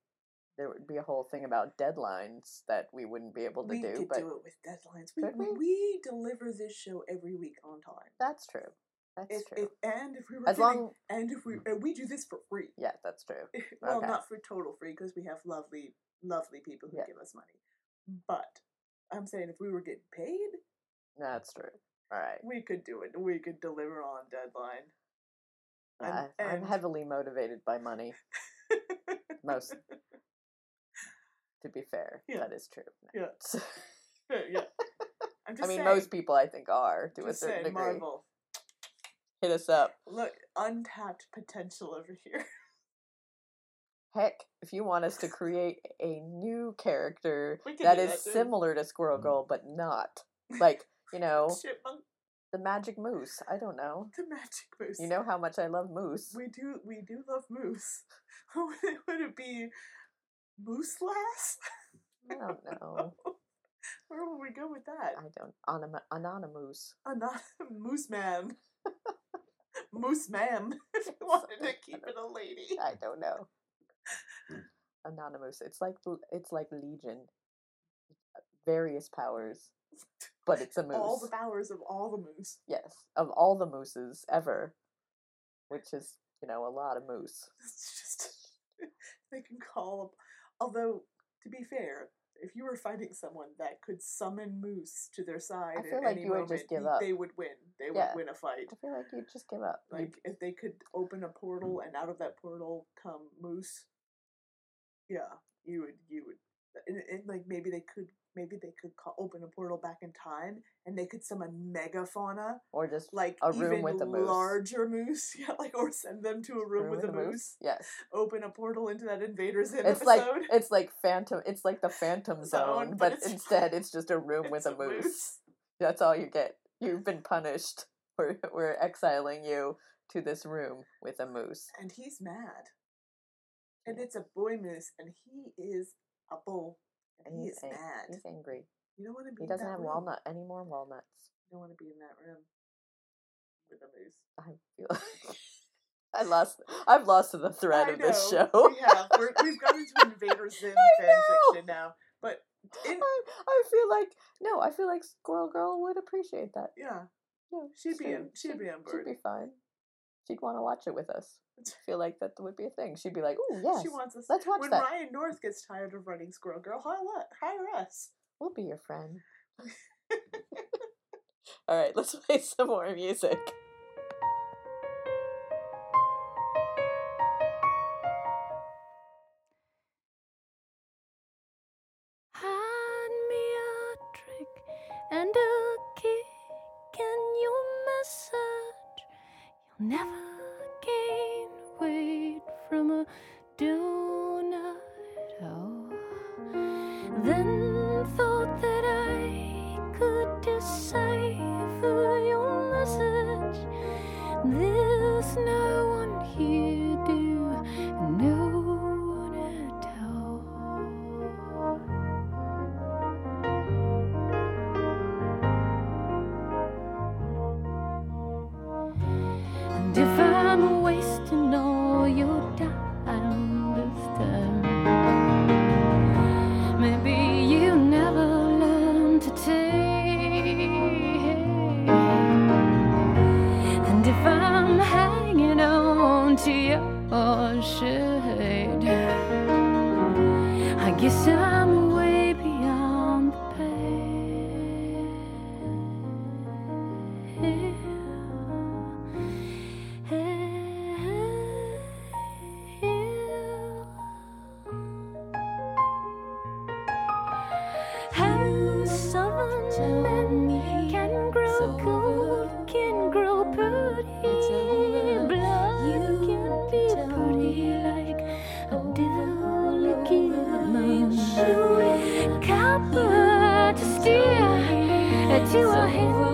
S1: there would be a whole thing about deadlines that we wouldn't be able to
S2: we
S1: do.
S2: could
S1: But
S2: do it with deadlines. We, we?
S1: we?
S2: deliver this show every week on time.
S1: that's true. That's
S2: If,
S1: true.
S2: if and if we were
S1: as
S2: giving-
S1: long,
S2: and if we and we do this for free.
S1: yeah, that's true. [LAUGHS]
S2: well,
S1: Okay.
S2: not for total free because we have lovely, lovely people who
S1: Yeah.
S2: give us money. But I'm saying if we were getting paid,
S1: That's true. All right.
S2: we could do it. We could deliver on deadline. And-
S1: I, I'm heavily motivated by money. Most, [LAUGHS] to be fair,
S2: Yeah.
S1: that is true.
S2: Yeah. [LAUGHS] yeah. I'm [LAUGHS] just
S1: I mean,
S2: saying,
S1: most people I think are to a certain
S2: saying,
S1: degree.
S2: Marvel.
S1: Hit us up.
S2: Look, untapped potential over here. [LAUGHS]
S1: Heck, if you want us to create a new character
S2: that is
S1: that
S2: do
S1: is
S2: that, too.
S1: similar to Squirrel Girl but not, like you know,
S2: Chipmunk,
S1: the Magic Moose. I don't know.
S2: the magic moose.
S1: You know how much I love Moose.
S2: we do we do love moose. would it be moose lass?
S1: I don't know. [LAUGHS]
S2: Where will we go with that?
S1: I don't. Anom- anonymous.
S2: Anon- [LAUGHS] Moose Man. [LAUGHS] Moose Man. If you wanted to keep it a lady.
S1: I don't know. Hmm. Anonymous. It's like it's like Legion. Various powers, but it's a moose.
S2: All the powers of all the moose.
S1: yes, of all the mooses ever, which is you know a lot of moose.
S2: It's just they can call. Although, to be fair, if you were fighting someone that could summon moose to their side
S1: feel
S2: at
S1: like
S2: any
S1: you would
S2: moment,
S1: just give up.
S2: they would win. They would
S1: Yeah.
S2: win a fight.
S1: I feel like you'd just give up.
S2: Like if they could open a portal and out of that portal come moose. Yeah, you would. You would. And, and like maybe they could. Maybe they could call, open a portal back in time, and they could summon megafauna,
S1: or just
S2: like
S1: A room with a moose.
S2: larger moose. [LAUGHS] Yeah, like or send them to a room, with a moose.
S1: Yes,
S2: Open a portal into that Invaders Zim
S1: it's
S2: episode.
S1: like it's like Phantom. It's like the Phantom [LAUGHS]
S2: Zone, but
S1: but
S2: it's-
S1: instead it's just a room [LAUGHS] with
S2: It's
S1: a moose. That's all you get. You've been punished. We're we're exiling you to this room with a moose.
S2: and he's mad. And it's a boy moose, and he is a bull, and
S1: And
S2: he
S1: he's
S2: is mad.
S1: He's angry.
S2: You don't want to be.
S1: He doesn't
S2: that
S1: have
S2: room.
S1: walnut any more walnuts.
S2: You don't want to be in that room with a moose.
S1: I feel like [LAUGHS] I lost. I've lost the thread
S2: I
S1: of this show.
S2: We have. We're, we've gone into Invader [LAUGHS] Zim fan fiction now, but in
S1: I, I feel like no. I feel like Squirrel Girl would appreciate that.
S2: yeah,
S1: Yeah,
S2: she'd be in. She'd be on board.
S1: She'd be fine. She'd want to watch it with us. I feel like that would be a thing. She'd be like, "Ooh, yes,
S2: She wants us.
S1: let's watch
S2: when
S1: that.
S2: Ryan North gets tired of running Squirrel Girl, hire, hire us.
S1: We'll be your friend." [LAUGHS] All right, let's [LAUGHS] play some more music.
S5: To a hinge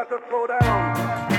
S6: got to slow down.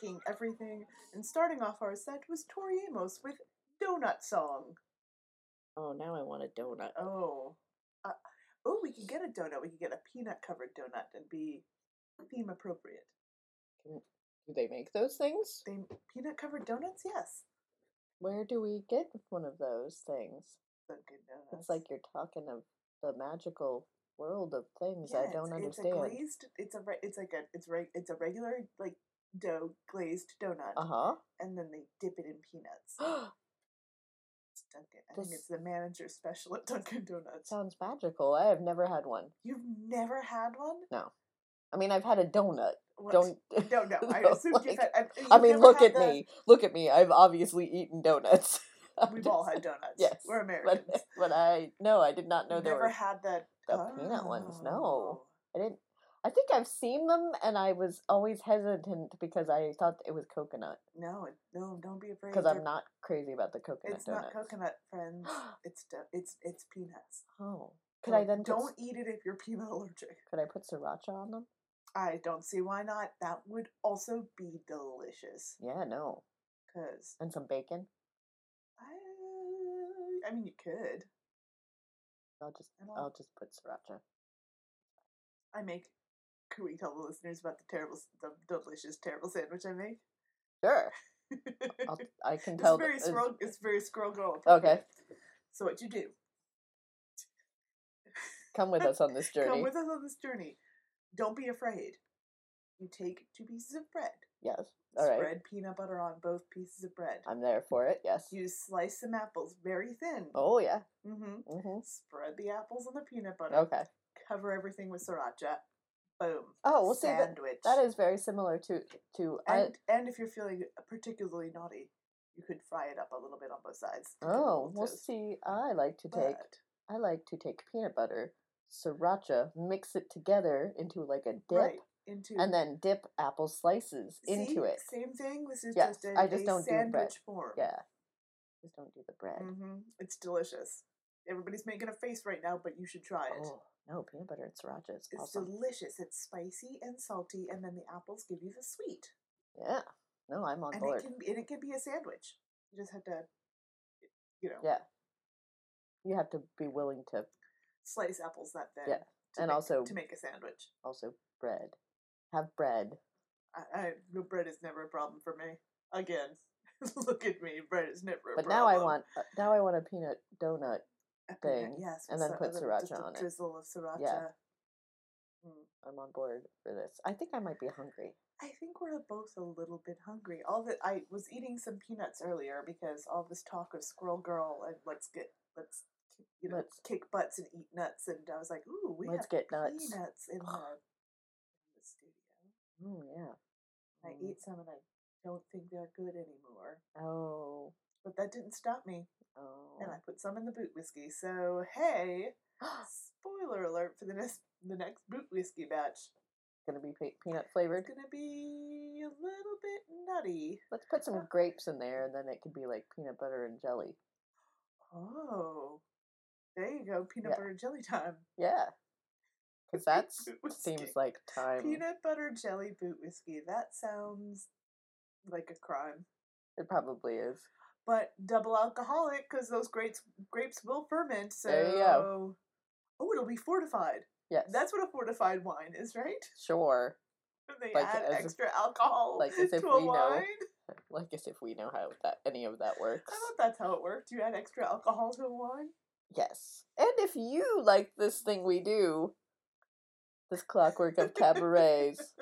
S2: Breaking Everything. And starting off our set was Tori Amos with Donut Song.
S1: Oh, now I want a donut.
S2: Oh. Uh, oh, we could get a donut. We could get a peanut covered donut and be theme appropriate.
S1: Do they make those things?
S2: They peanut covered donuts? Yes.
S1: Where do we get one of those things?
S2: Dunkin' Donuts.
S1: It's like you're talking of the magical world of things
S2: Yeah,
S1: I don't
S2: it's,
S1: understand.
S2: a glazed. It's a. It's like a. It's reg, It's a regular like dough glazed donut,
S1: Uh huh.
S2: and then they dip it in peanuts. [GASPS] Dunkin'. I think it's the manager special at Dunkin' Donuts.
S1: Sounds magical. I have never had one.
S2: You've never had one?
S1: No. I mean, I've had a donut.
S2: What?
S1: Don't.
S2: Don't know. [LAUGHS] I
S1: No,
S2: assumed you've had. I,
S1: I
S2: you've
S1: mean, look at
S2: the-
S1: me. Look at me. I've obviously eaten donuts. [LAUGHS]
S2: We've all had donuts.
S1: Yes.
S2: we're [LAUGHS]
S1: But,
S2: Americans.
S1: but I no, I did not know
S2: You've
S1: there
S2: never
S1: were.
S2: had that.
S1: the peanut ones, no.
S2: Oh.
S1: I didn't. I think I've seen them, and I was always hesitant because I thought it was coconut.
S2: No, no, don't be afraid.
S1: Because I'm not crazy about the coconut
S2: It's
S1: donuts.
S2: not coconut, friends. [GASPS] it's it's it's peanuts.
S1: Oh, could I then
S2: don't eat it if you're [LAUGHS] peanut allergic?
S1: could I put sriracha on them?
S2: I don't see why not. That would also be delicious.
S1: Yeah, no,
S2: Cause
S1: and some bacon.
S2: I, I mean, you could.
S1: I'll just
S2: I'll
S1: just put sriracha.
S2: I make. Could we tell the listeners about the terrible, the delicious, terrible sandwich I make?
S1: Sure, I'll, [LAUGHS] I can
S2: it's
S1: tell. that
S2: very
S1: it's-
S2: squirrel. It's very squirrel girl.
S1: Okay,
S2: So what you do?
S1: come with us on this [LAUGHS] journey.
S2: Come with us on this journey. Don't be afraid. You take two pieces of bread.
S1: yes. All right.
S2: Spread peanut butter on both pieces of bread.
S1: I'm there for it. Yes.
S2: You slice some apples very thin.
S1: Oh yeah.
S2: Mm-hmm.
S1: Mm-hmm.
S2: Spread the apples on the peanut butter.
S1: Okay.
S2: Cover everything with sriracha. Boom.
S1: Oh, well, see, that,
S2: Sandwich.
S1: that is very similar to to. I,
S2: And and if you're feeling particularly naughty, you could fry it up a little bit on both sides. to give it a
S1: oh, we'll
S2: toast.
S1: see, I like to take
S2: But-
S1: I like to take peanut butter, sriracha, mix it together into like a dip,
S2: right into
S1: and then dip apple slices
S2: See?
S1: into it.
S2: Same thing. This is
S1: Yes,
S2: just a,
S1: I just
S2: a
S1: don't do
S2: sandwich
S1: bread.
S2: form.
S1: Yeah. Just don't do the bread.
S2: hmm It's delicious. Everybody's making a face right now, but you should try it.
S1: Oh no, peanut butter and sriracha is
S2: It's
S1: awesome.
S2: delicious. It's spicy and salty, and then the apples give you the sweet.
S1: yeah. No, I'm on
S2: and
S1: board.
S2: it can be, and it can be a sandwich. You just have to, you know,
S1: Yeah. You have to be willing to
S2: slice apples that thin.
S1: Yeah, and
S2: make-
S1: also-
S2: to make a sandwich.
S1: also bread. Have bread.
S2: I, I the bread is never a problem for me. Again, [LAUGHS] look at me. Bread is never a
S1: But
S2: problem.
S1: now I want uh, now I want a peanut donut. Thing,
S2: yes,
S1: and then
S2: so-
S1: put sriracha
S2: just a
S1: on it.
S2: drizzle of sriracha. Mm.
S1: I'm on board for this. I think I might be hungry.
S2: I think we're both a little bit hungry. All that I was eating some peanuts earlier because all this talk of Squirrel Girl and let's get let's you know
S1: Let's-
S2: kick butts and eat nuts and I was like, ooh, we
S1: Let's
S2: have
S1: get nuts.
S2: peanuts in the, [SIGHS] in the studio.
S1: Oh yeah.
S2: I
S1: Mm.
S2: ate some and I don't think they're good anymore.
S1: Oh.
S2: But that didn't stop me,
S1: Oh.
S2: and I put some in the boot whiskey. So hey, [GASPS] spoiler alert for the next the next boot whiskey batch.
S1: gonna be pe- peanut flavored.
S2: It's gonna be a little bit nutty.
S1: Let's put some uh, grapes in there, and then it could be like peanut butter and jelly.
S2: Oh, there you go, peanut
S1: Yeah.
S2: butter jelly time.
S1: Yeah. Because [LAUGHS] that seems like time.
S2: peanut butter jelly boot whiskey. That sounds like a crime,
S1: It probably is.
S2: But double alcoholic because those grapes grapes will ferment. So
S1: There you go.
S2: oh, it'll be fortified.
S1: Yes.
S2: That's what a fortified wine is, right?
S1: sure. [LAUGHS]
S2: They
S1: Like
S2: add
S1: if-
S2: extra alcohol
S1: like as [LAUGHS] if
S2: to a
S1: we know.
S2: wine. [LAUGHS]
S1: Like as if we know how that any of that works.
S2: I thought that's how it worked. You add extra alcohol to a wine.
S1: Yes. And if you like this thing we do, this clockwork of cabarets,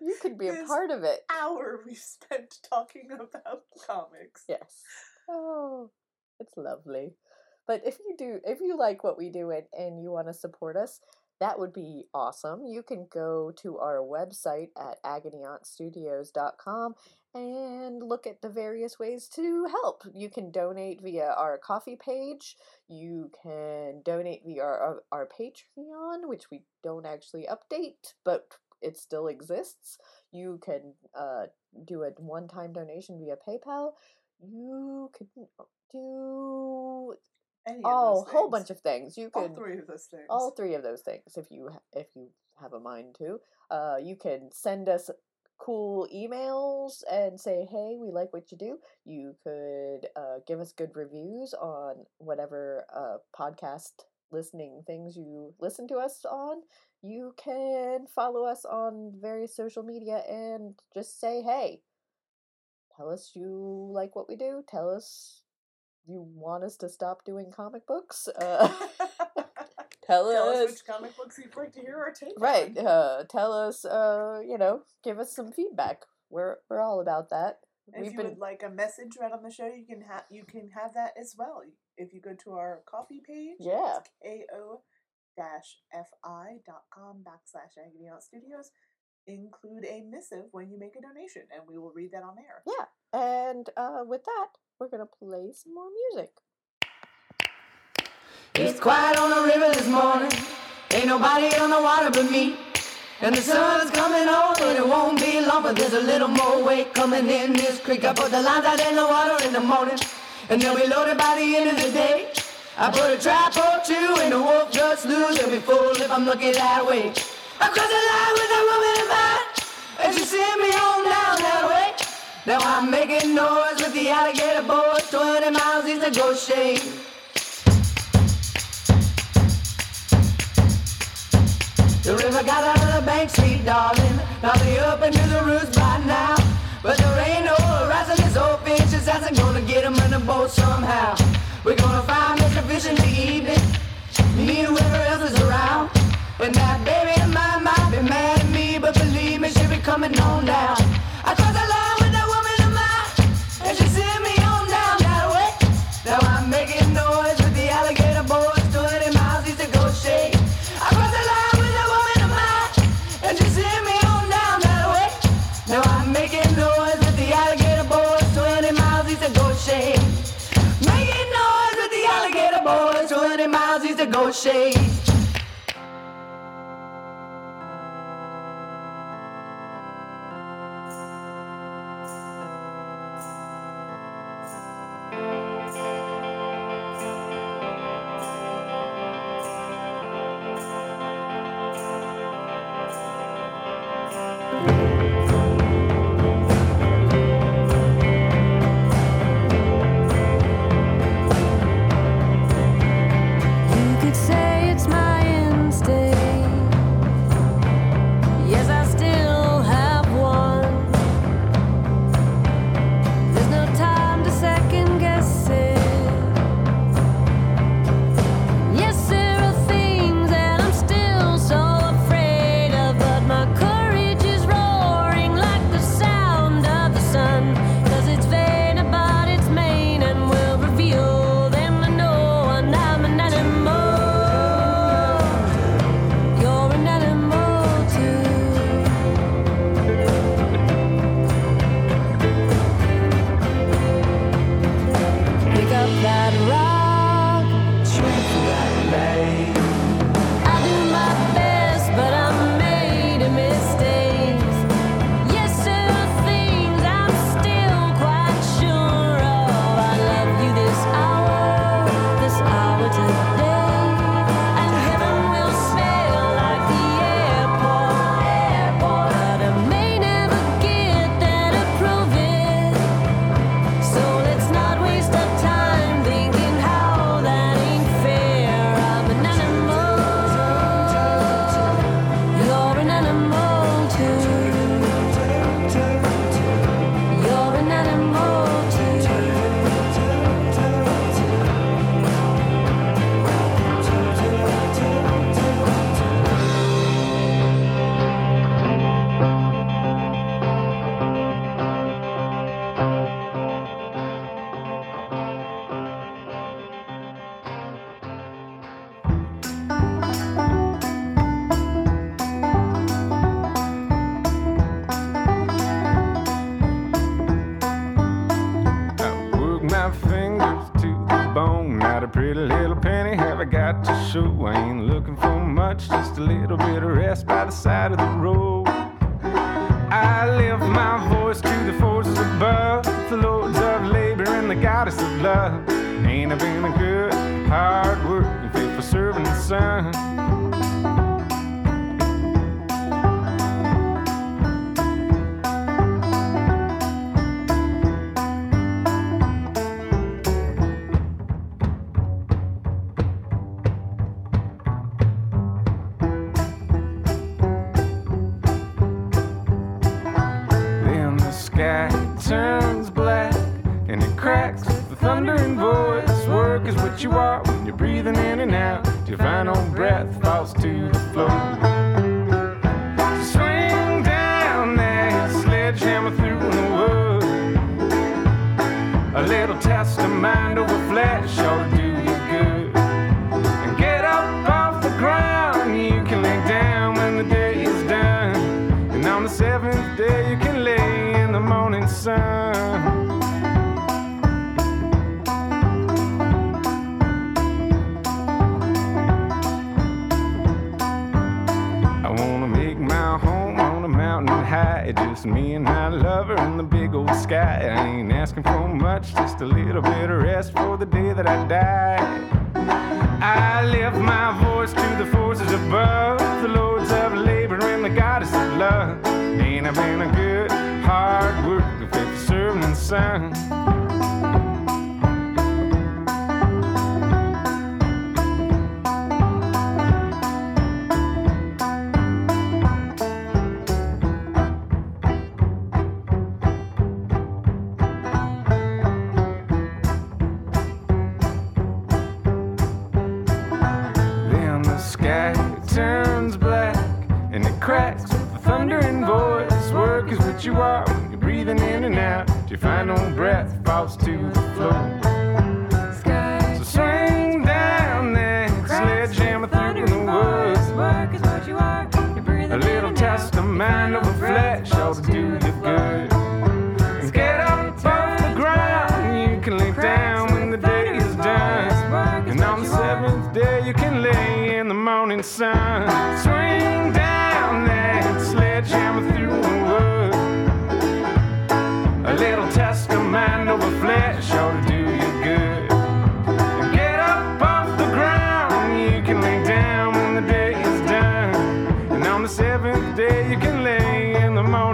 S1: you could be a part of it.
S2: Hour we spent talking about [LAUGHS] comics.
S1: Yes. Oh, it's lovely. But if you do, if you like what we do and, and you want to support us, that would be awesome. You can go to our website at agonyauntstudios.com and look at the various ways to help. You can donate via our Ko-fi page. You can donate via our, our Patreon, which we don't actually update, but it still exists. You can uh, do a one time donation via PayPal. You could do
S2: Any
S1: oh, a whole bunch of things. You
S2: can
S1: All
S2: three of those things.
S1: all three of those things if you if you have a mind to. Uh, you can send us cool emails and say, "Hey, we like what you do." You could uh, give us good reviews on whatever uh, podcast listening things you listen to us on. You can follow us on various social media and just say, "Hey, tell us you like what we do. Tell us you want us to stop doing comic books." Uh, [LAUGHS] tell,
S2: Tell us
S1: us
S2: which comic books you'd like to hear our take
S1: right uh tell us uh you know give us some feedback we're we're all about that
S2: If
S1: we've
S2: you
S1: been
S2: would like a message read on the show, you can have you can have that as well. If you go to our Ko-fi page,
S1: Yeah.
S2: ko fi dot com backslash Agony Aunt Studios. Include a missive when you make a donation, and we will read that on air.
S1: yeah and uh with that we're gonna play some more music
S7: It's quiet on the river this morning. Ain't nobody on the water but me. And the sun is coming on, and it won't be long, but there's a little more weight coming in this creek. I put the lines out in the water in the morning, and they'll be loaded by the end of the day. I put a trap or two, and the wolf just lose. Be full if I'm lucky that way. I crossed the line with a woman in mind, and she sent me on down that way. Now I'm making noise with the alligator boys, 20 miles east of Goshen. The river got out of the bank, sweet darling. Now they up into the roots by now. But there ain't no horizon, this old fish is I'm gonna get 'em in the boat somehow. We're gonna find Mr. Fish in the. Me and whoever else is around. And that baby of mine might be mad at me, but believe me, she'll be coming on down. I crossed the line miles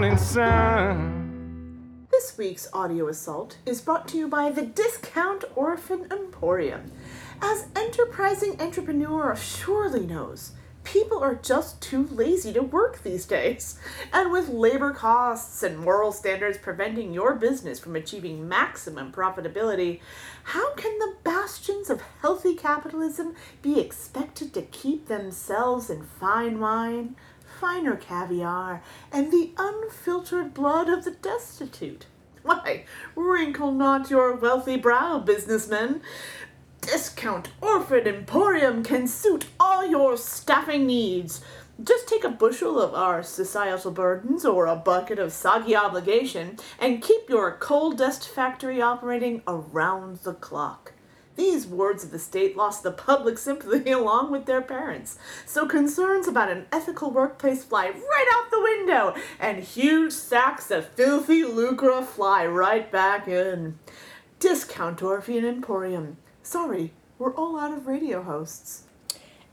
S4: morning sun.
S2: This week's audio assault is brought to you by the Discount Orphan Emporium. As enterprising entrepreneur surely knows, people are just too lazy to work these days. And with labor costs and moral standards preventing your business from achieving maximum profitability, how can the bastions of healthy capitalism be expected to keep themselves in fine wine, finer caviar, and the unfiltered blood of the destitute? Why, wrinkle not your wealthy brow, businessmen. Discount Orphan Emporium can suit all your staffing needs. Just take a bushel of our societal burdens or a bucket of soggy obligation and keep your coal dust factory operating around the clock. These wards of the state lost the public sympathy [LAUGHS] along with their parents, so concerns about an ethical workplace fly right out the window, and huge sacks of filthy lucre fly right back in. Discount Orphan Emporium. Sorry, we're all out of radio hosts.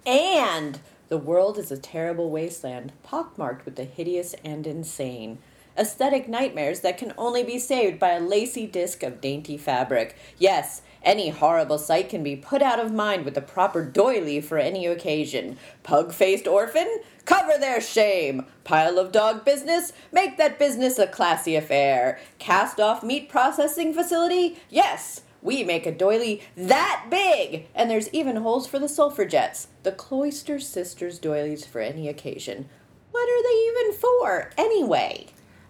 S1: And the world is a terrible wasteland, pockmarked with the hideous and insane. Aesthetic nightmares that can only be saved by a lacy disc of dainty fabric. Yes, any horrible sight can be put out of mind with the proper doily for any occasion. Pug faced orphan? Cover their shame. Pile of dog business? Make that business a classy affair. Cast off meat processing facility? Yes! We make a doily that big! And there's even holes for the sulfur jets. The Cloister Sisters doilies for any occasion. What are they even for, anyway?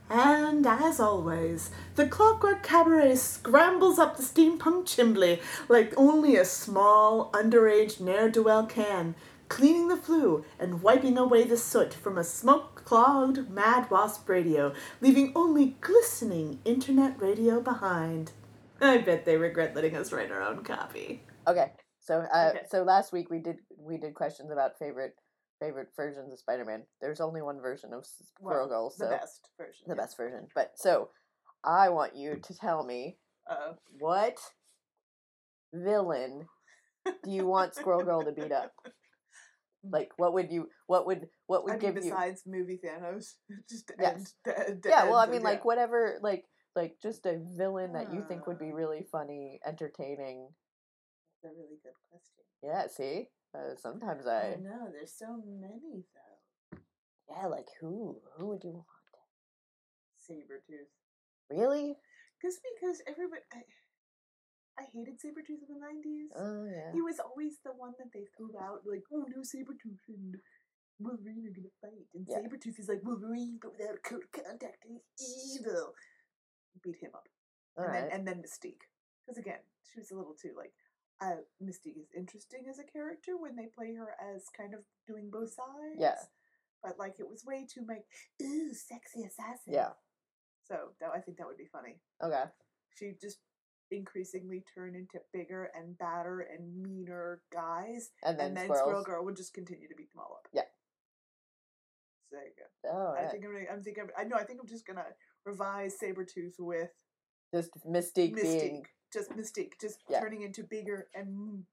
S2: And as always, the Clockwork Cabaret scrambles up the steampunk chimbley like only a small, underage ne'er do well can, cleaning the flue and wiping away the soot from a smoke clogged Mad Wasp radio, leaving only glistening internet radio behind. I bet they regret letting us write our own copy.
S1: Okay, So uh,
S2: Okay.
S1: so last week we did we did questions about favorite favorite versions of Spider Man. There's only one version of Squirrel
S2: Well,
S1: Girl, so
S2: the best version.
S1: the
S2: yes.
S1: best version. But so I want you to tell me
S2: Uh,
S1: what villain do you want Squirrel Girl to beat up? Like what would you what would what would
S2: I mean,
S1: give you
S2: besides movie Thanos, [LAUGHS] just to
S1: Yes.
S2: end. To, to
S1: Yeah, well I
S2: end,
S1: mean
S2: yeah.
S1: like whatever like like just a villain that you think would be
S2: Uh.
S1: really funny, entertaining.
S2: That's a really good question.
S1: Yeah, see? Uh, sometimes
S2: I
S1: I
S2: know there's so many though.
S1: Yeah, like who? Who would you want?
S2: Sabretooth.
S1: Really?
S2: Just because everybody, I, I hated Sabretooth in the nineties.
S1: Oh yeah.
S2: He was always the one that they threw out, like, oh no, Sabretooth and Wolverine are gonna fight. And
S1: Yeah.
S2: Sabretooth is like, Wolverine, but without a code of contact, he's evil. Beat him up.
S1: All
S2: and,
S1: right.
S2: then, and then Mystique. Because again, she was a little too, like, uh, Mystique is interesting as a character when they play her as kind of doing both sides.
S1: Yeah.
S2: But, like, it was way too, like, ooh, sexy assassin.
S1: Yeah.
S2: So, that, I think that would be funny.
S1: Okay.
S2: She just increasingly turn into bigger and badder and meaner guys
S1: And then,
S2: and then. Squirrel Girl would just continue to beat them all up.
S1: Yeah.
S2: So there you go.
S1: Oh,
S2: I
S1: right.
S2: think I'm gonna, I'm thinking I know I think I'm just gonna revise Sabretooth with
S1: just Mystique,
S2: Mystique.
S1: being
S2: Just Mystique. Just
S1: Yeah.
S2: turning into bigger and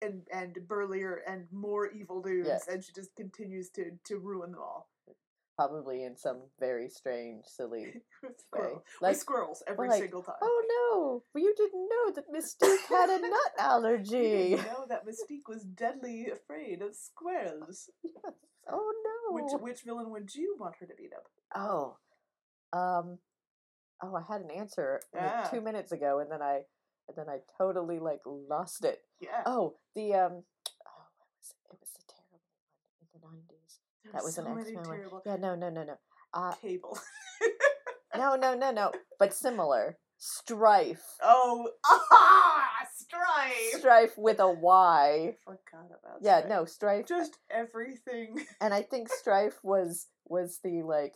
S2: and and burlier and more evil dudes and she just continues to to ruin them all.
S1: Probably in some very strange, silly [LAUGHS] way. Like,
S2: squirrels every
S1: like,
S2: single time.
S1: oh no, you didn't know that Mystique [LAUGHS] had a nut allergy.
S2: You didn't know that Mystique [LAUGHS] was deadly afraid of squirrels.
S1: Oh no.
S2: Which which villain would you want her to beat up?
S1: Oh, um, oh, I had an answer like,
S2: Ah.
S1: two minutes ago, and then I, and then I totally like lost it.
S2: Yeah.
S1: Oh, the um, oh, what was it? It was the terrible one in the That was
S2: so
S1: an X Men one. Yeah, no, no, no, no. Uh,
S2: cable.
S1: no, no, no, no. But similar. Strife.
S2: oh, ah, Strife.
S1: Strife with a Y.
S2: Forgot about.
S1: Yeah,
S2: Strife.
S1: no, Strife.
S2: Just everything.
S1: and I think Strife was was the like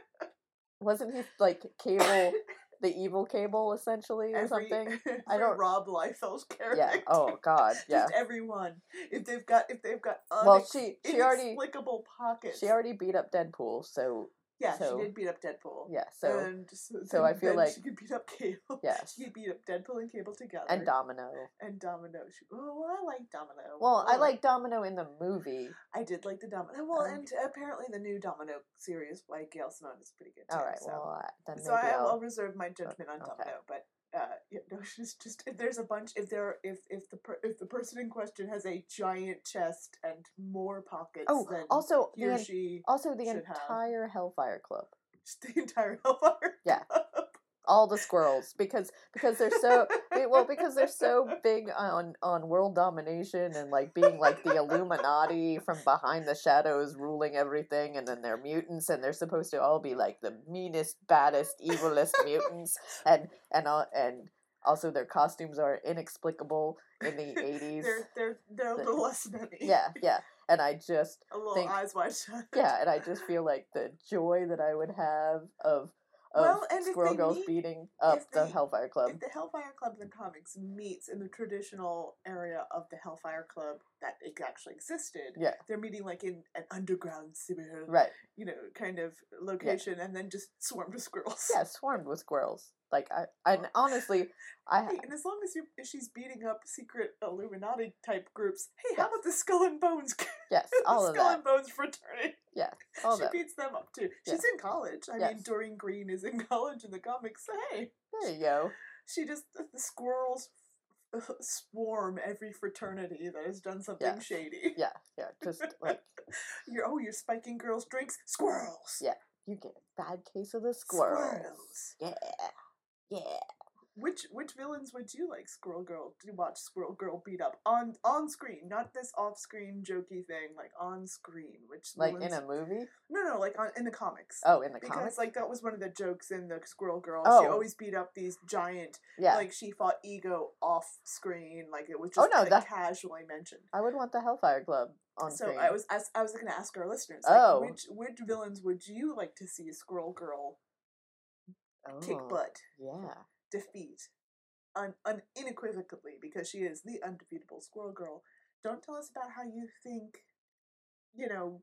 S1: [LAUGHS] wasn't he like cable the evil cable essentially or
S2: Every,
S1: something? [LAUGHS]
S2: every
S1: I don't-
S2: Rob Liefeld's character.
S1: Oh, [LAUGHS] yeah. Oh god. Yeah.
S2: Just everyone. If they've got if they've got
S1: Well,
S2: unex-
S1: she- she already-
S2: inexplicable pockets.
S1: She already beat up Deadpool, so
S2: yeah,
S1: so-
S2: she did beat up Deadpool.
S1: yeah. So
S2: and so,
S1: so I feel like-
S2: she could beat up Cable. [LAUGHS]
S1: Yeah,
S2: She could beat up Deadpool and Cable together.
S1: and Domino.
S2: and Domino. She, oh, well, I like Domino.
S1: Well, I
S2: Oh,
S1: like Domino in the movie.
S2: I did like the Domino. Well,
S1: Um,
S2: and apparently the new Domino series by Gail Simone is pretty good too.
S1: All right.
S2: so.
S1: Well, uh, then
S2: so
S1: maybe
S2: I,
S1: I'll.
S2: I'll reserve my judgment on
S1: okay.
S2: Domino, but uh, yeah, no, [LAUGHS] she's just if there's a bunch, if there, if if the per, if the person in question has a giant chest and more pockets
S1: Oh,
S2: than
S1: also
S2: he
S1: the
S2: or she,
S1: also the
S2: should have.
S1: entire Hellfire Club.
S2: just the entire [LAUGHS] Hellfire.
S1: Yeah. All the squirrels because because they're so well because they're so [LAUGHS] big on on world domination and like being like the illuminati from behind the shadows ruling everything and then they're mutants and they're supposed to all be like the meanest baddest evilest mutants and and uh, and also their costumes are inexplicable in the [LAUGHS] 80s
S2: They're they're they're a
S1: The-
S2: little less spenny.
S1: yeah yeah and i just
S2: a little
S1: think-
S2: eyes wide shut.
S1: yeah and i [LAUGHS] just feel like the joy that i would have of of
S2: Well, and if
S1: squirrel
S2: they
S1: girls
S2: meet-
S1: beating up
S2: if
S1: the hellfire club
S2: If the Hellfire Club in the comics meets in the traditional area of the Hellfire Club that it actually existed,
S1: Yeah.
S2: they're meeting like in an underground superhero,
S1: Right.
S2: you know, kind of location, and then just swarmed with squirrels.
S1: Yeah, [LAUGHS] swarmed with squirrels. Like I, and honestly, I
S2: Hey, and as long as you she's beating up secret Illuminati type groups, hey, how about the Skull and Bones?
S1: yes, [LAUGHS] all
S2: the
S1: of
S2: Skull
S1: that.
S2: and Bones fraternity.
S1: Yeah, [LAUGHS] all
S2: she
S1: that.
S2: beats them up too. She's in college. I mean, Doreen Green is in [LAUGHS] college in the comics. So hey,
S1: There you go.
S2: she just the, the squirrels swarm every fraternity that has done something
S1: Yeah.
S2: shady.
S1: Yeah, yeah. Just like
S2: You're oh, you're spiking girls' drinks. Squirrels.
S1: Yeah. you get a bad case of the squirrels.
S2: Squirrels.
S1: Yeah, yeah.
S2: Which which villains would you like Squirrel Girl to watch Squirrel Girl beat up on on screen, not this off screen jokey thing, like on screen. Which
S1: Like in a movie.
S2: no no like on in the comics.
S1: Oh, in the
S2: because
S1: comics.
S2: like that was one of the jokes in the Squirrel Girl. Oh. She
S1: Oh.
S2: always beat up these giant
S1: yeah,
S2: like she fought ego off screen, like it was just
S1: Oh,
S2: just
S1: no,
S2: like,
S1: that-
S2: casually mentioned.
S1: I would want the Hellfire Club on
S2: so
S1: screen.
S2: I was I, was- I was going to ask our listeners, like,
S1: Oh.
S2: which which villains would you like to see Squirrel Girl kick
S1: Oh,
S2: butt,
S1: Yeah.
S2: defeat? un, un, unequivocally because she is the undefeatable Squirrel Girl. Don't tell us about how you think, you know,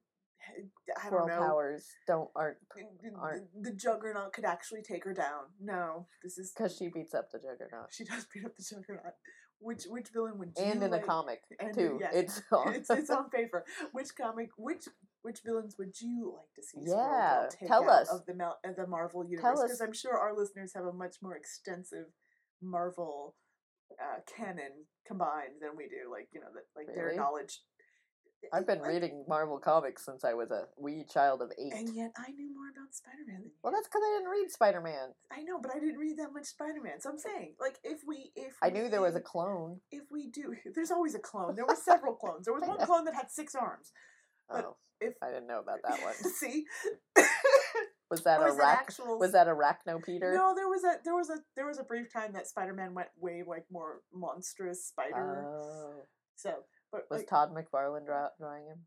S2: I
S1: Squirrel
S2: don't know.
S1: powers don't aren't
S2: the-
S1: aren't-
S2: the Juggernaut could actually take her down. No, this is
S1: because she beats up the Juggernaut.
S2: she [LAUGHS] does beat up the Juggernaut. Which which villain would you
S1: And in
S2: like?
S1: the comic
S2: and
S1: too.
S2: yes,
S1: It's [LAUGHS] on.
S2: it's it's on paper. Which comic? Which which villains would you like to see?
S1: Yeah, tell
S2: out
S1: us.
S2: of the Mal- of the Marvel universe because. I'm sure our listeners have a much more extensive Marvel uh, canon combined than we do. Like you know that like their
S1: Really?
S2: knowledge.
S1: I've been
S2: Like,
S1: reading Marvel comics since I was a wee child of eight.
S2: and yet I knew more about Spider Man than you.
S1: Well, that's because I didn't read Spider Man.
S2: I know, but I didn't read that much Spider Man. So I'm saying, like, if we if
S1: I knew there was a clone.
S2: if we do, [LAUGHS] there's always a clone. There were [LAUGHS] several clones. There was one clone that had six arms. But
S1: Oh,
S2: If [LAUGHS]
S1: I didn't know about that one. [LAUGHS]
S2: see,
S1: Was [LAUGHS] that a
S2: is it
S1: rac-
S2: actual
S1: Was that Arachno Peter?
S2: no, there was a there was a there was a brief time that Spider Man went way like more monstrous spider.
S1: Oh.
S2: so, but
S1: Was
S2: like,
S1: Todd McFarlane draw- drawing him?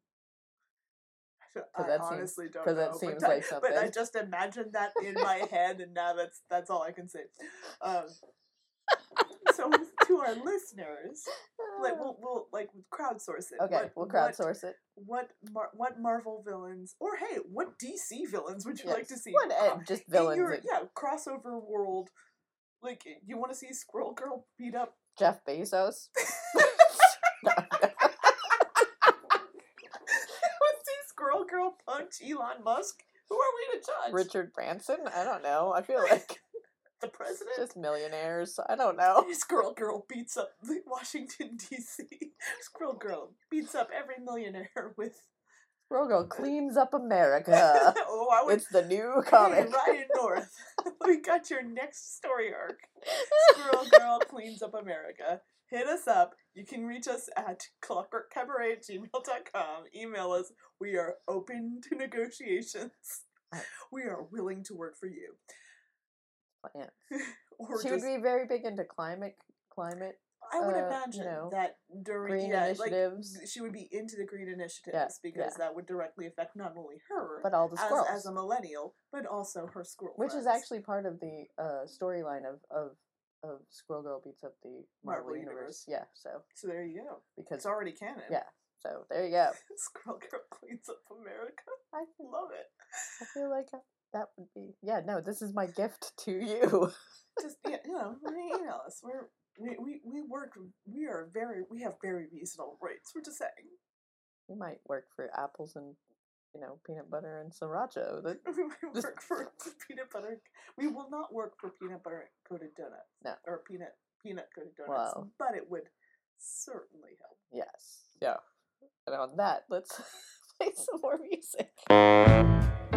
S2: I
S1: that seems-
S2: honestly don't
S1: 'cause
S2: know.
S1: that
S2: but
S1: seems
S2: I-
S1: like
S2: But I just imagined that in my head, and now that's that's all I can say. Um, [LAUGHS] so to our listeners, like we'll we'll like crowdsource it.
S1: okay,
S2: What-
S1: we'll
S2: what-
S1: crowdsource it.
S2: what Mar- what Marvel villains or hey, what DC villains would you like to see?
S1: What, uh, just villains
S2: your- yeah, crossover world. Like you want to see Squirrel Girl beat up?
S1: Jeff Bezos. [LAUGHS] [LAUGHS]
S2: want to see Squirrel Girl punch Elon Musk? Who are we to judge?
S1: Richard Branson? I don't know. I feel like
S2: the president.
S1: just millionaires. I don't [LAUGHS] know.
S2: Squirrel Girl beats up [LAUGHS] Washington D.C. Squirrel Girl beats up every millionaire [LAUGHS] with.
S1: Squirrel Girl cleans up America.
S2: oh, I would.
S1: it's the new
S2: Hey,
S1: comic.
S2: Ryan North, we got your next story arc. Squirrel Girl cleans up America. Hit us up. You can reach us at clockworkcabaret at gmail.com. Email us. We are open to negotiations. We are willing to work for you.
S1: Yeah. [LAUGHS]
S2: Or
S1: She would be very big into climate climate
S2: I would
S1: uh,
S2: imagine
S1: you know,
S2: that Doreen
S1: Green
S2: yeah,
S1: initiatives.
S2: like she would be into the green initiatives because
S1: yeah.
S2: that would directly affect not only her
S1: but all the
S2: as,
S1: squirrels.
S2: as a millennial, but also her squirrel
S1: which is actually part of the uh, storyline of, of of Squirrel Girl beats up the Marvel,
S2: Marvel
S1: universe.
S2: Universe.
S1: Yeah, so
S2: so there you go.
S1: because
S2: It's already canon.
S1: yeah, so there you go. [LAUGHS]
S2: Squirrel Girl cleans up America.
S1: I
S2: Love it.
S1: I feel like that would be yeah. No, this is my gift to you. [LAUGHS]
S2: Just yeah, you know, email us. We're we, we, we work we are very we have very reasonable rates. We're just saying.
S1: We might work for apples and you know peanut butter and sriracha. [LAUGHS] That
S2: we might work for [LAUGHS] peanut butter. We will not work for peanut butter coated donuts.
S1: No.
S2: Or peanut peanut coated donuts.
S1: Wow.
S2: But it would certainly help.
S1: yes, yeah. And on that, let's play some more music.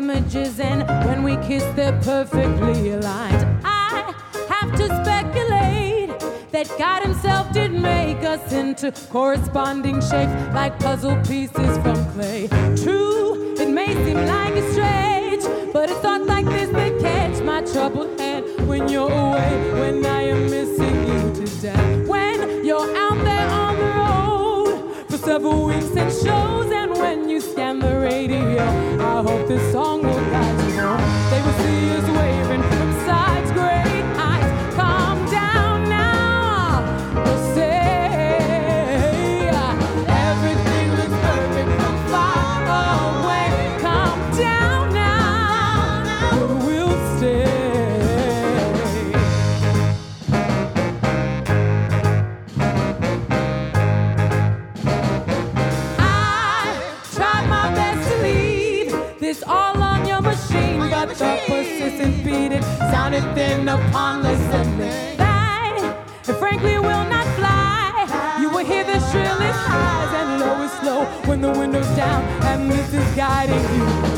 S8: images, and when we kiss, they're perfectly aligned. I have to speculate that God Himself did make us into corresponding shapes like puzzle pieces from clay. True, it may seem like a stretch, but it's thoughts like this that catch my troubled head when you're away, when I am missing you today. When you're out there on the road for several weeks and shows and radio. I hope this song will guide you home. They will see us waving. this is guiding you.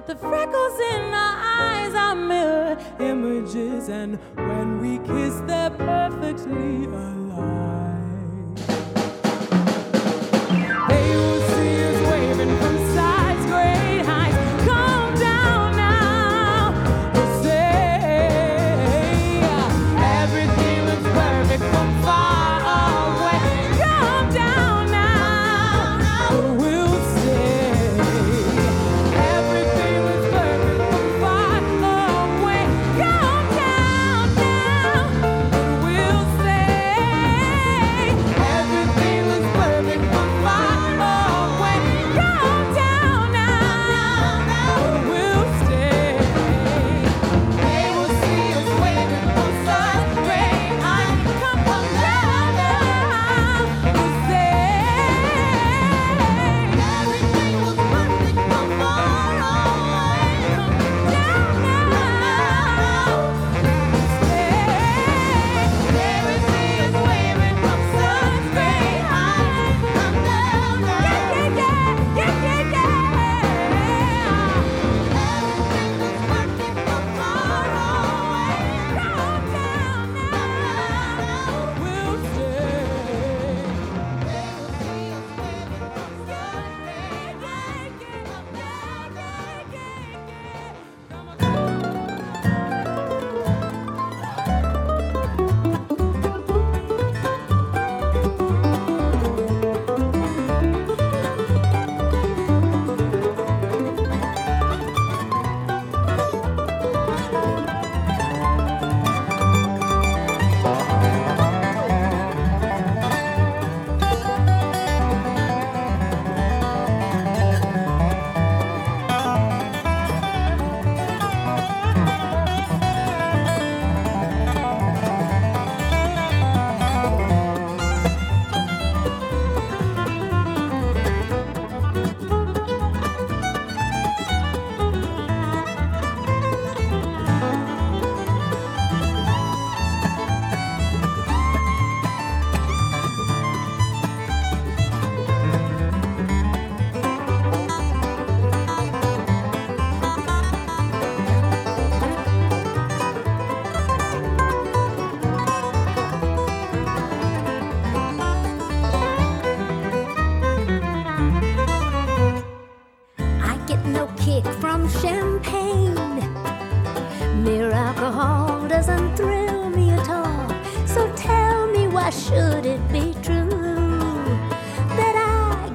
S8: But the freckles in our eyes are mirror images, and when we kiss, they're perfectly.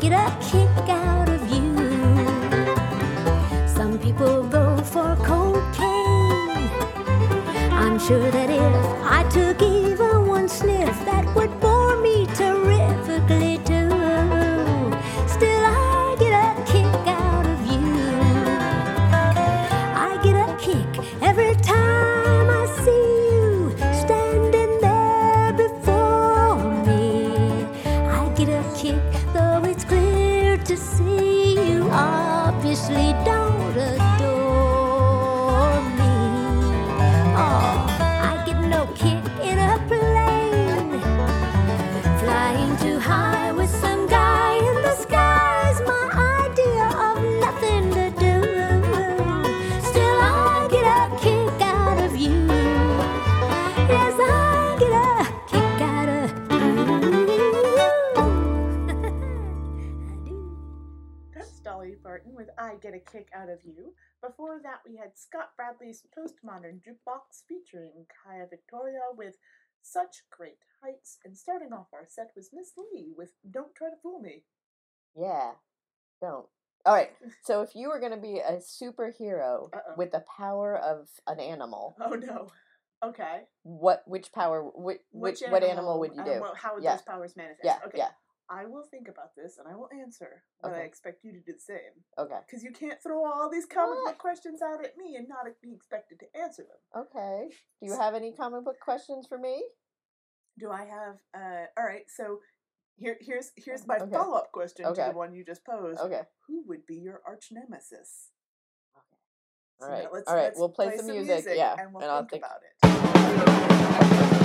S5: Get
S9: a kick out of you? Some people go for cocaine. I'm sure that if I took even Out of You. Before
S2: that, we had Scott Bradley's Postmodern Jukebox featuring Kaya Victoria with Such Great Heights. And starting off our set was Miss Lee with Don't Try to Fool Me.
S1: Yeah. Don't. All right. [LAUGHS] So if you were going to be a superhero
S2: Uh-oh.
S1: with the power of an animal,
S2: Oh no. Okay.
S1: what which power which, which what animal would you
S2: uh,
S1: do?
S2: well, how would
S1: Yeah.
S2: those powers manifest?
S1: Yeah,
S2: Okay.
S1: yeah.
S2: I will think about this and I will answer, but I expect you to do the same.
S1: Okay.
S2: Because you can't throw all these comic book questions out at me and not be expected to answer them.
S1: Okay. Do you have any comic book questions for me?
S2: Do I have? Uh, all right. So here, here's here's my
S1: Okay.
S2: follow up question to the one you just posed.
S1: Okay.
S2: Who would be your arch nemesis?
S1: All
S2: So
S1: right. All right. We'll play, some music. Yeah.
S2: and we'll
S1: I'll
S2: think,
S1: think.
S2: about it.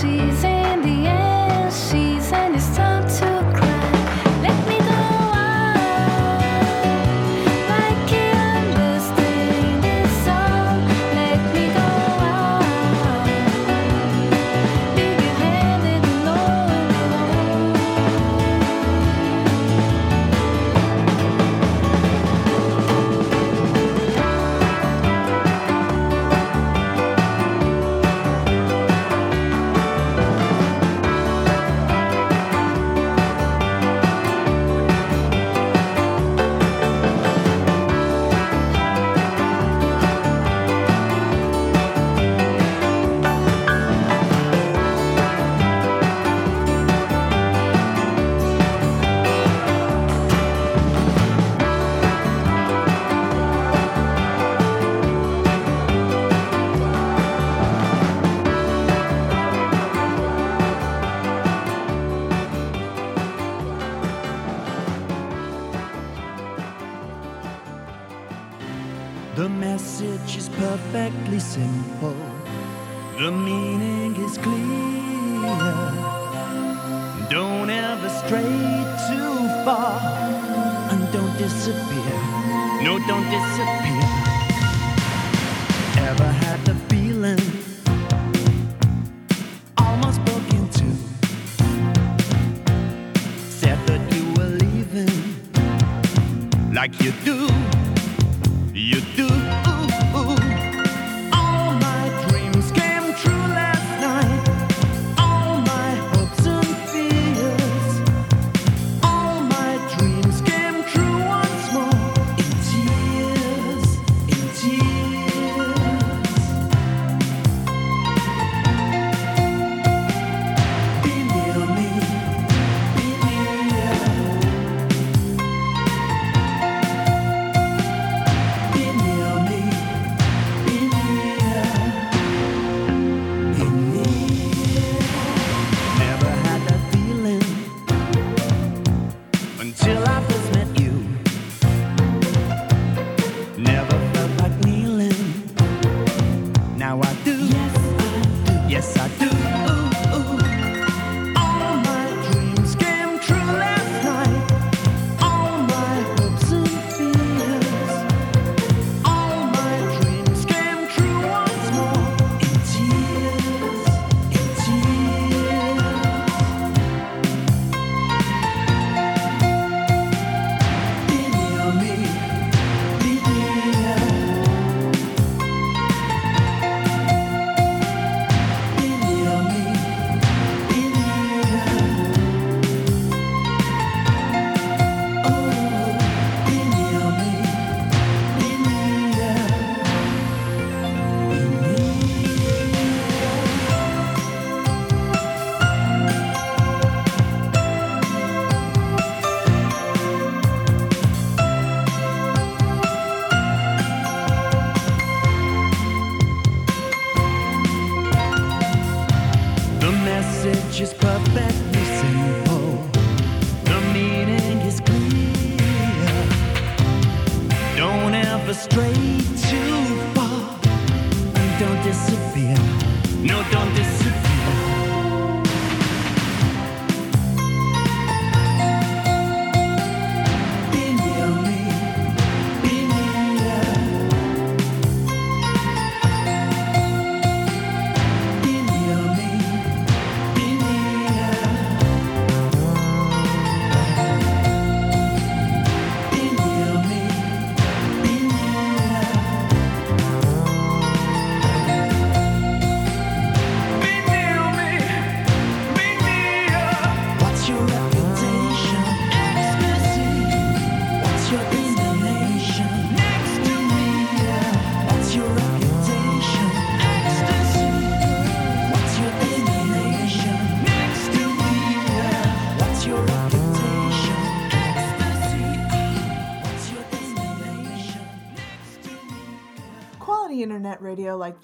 S3: season.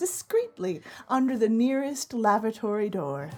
S3: discreetly under the nearest lavatory door.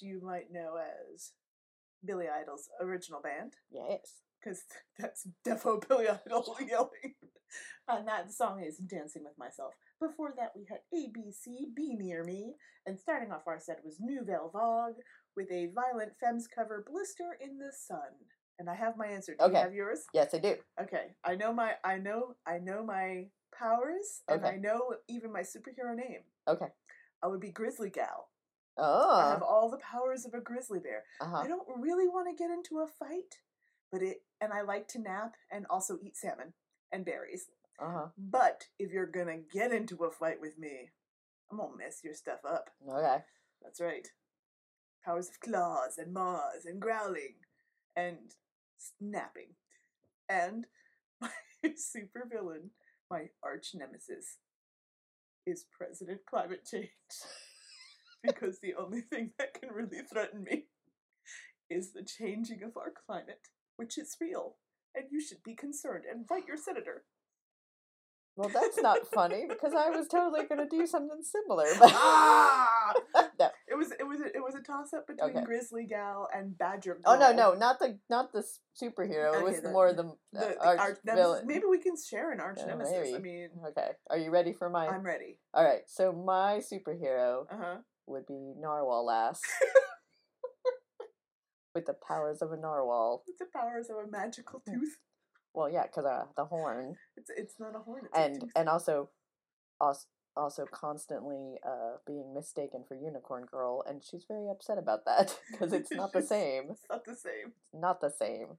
S2: Which you might know as Billy Idol's original band.
S1: Yes.
S2: Because [LAUGHS] that's defo Billy Idol [LAUGHS] yelling. And that song is Dancing with Myself. Before that, we had ABC, Be Near Me. And starting off our set was Nouvelle Vague with a Violent Femmes cover, Blister in the Sun. And I have my answer. Do
S1: Okay.
S2: you have yours?
S1: Yes, I do.
S2: Okay. I know my I know I know my powers and I know even my superhero name.
S1: Okay.
S2: I would be Grizzly Gal. I
S1: Oh.
S2: have all the powers of a grizzly bear.
S1: Uh-huh.
S2: I don't really want to get into a fight, but it and I like to nap and also eat salmon and berries.
S1: Uh-huh.
S2: But if you're gonna get into a fight with me, I'm gonna mess your stuff up.
S1: Okay.
S2: That's right. Powers of claws and maws and growling and snapping. And [LAUGHS] my super villain, my arch nemesis, is President Climate Change. [LAUGHS] because the only thing that can really threaten me is the changing of our climate, which is real. And you should be concerned and write your senator.
S1: Well, that's not funny because I was totally going to do something similar. [LAUGHS] But
S2: ah! [LAUGHS]
S1: no.
S2: It was it was a, it was a toss up between
S1: Okay.
S2: Grizzly Gal and Badger.
S1: Oh no, no, not the not the superhero. it was the more the,
S2: The,
S1: uh,
S2: the
S1: arch,
S2: arch nemesis.
S1: villain.
S2: Maybe we can share an arch
S1: Yeah,
S2: nemesis. I mean,
S1: Okay, are you ready for my?
S2: I'm ready.
S1: All right, so my superhero
S2: Uh huh.
S1: Would be Narwhal Lass. [LAUGHS] with the powers of a narwhal.
S2: With the powers of a magical
S1: Hmm.
S2: tooth.
S1: Well, yeah, because uh, the horn,
S2: It's it's not a horn. It's a
S1: and and also, also also constantly uh being mistaken for Unicorn Girl, and she's very upset about that [LAUGHS] because [LAUGHS] it's not the same.
S2: It's not the same.
S1: Not the same.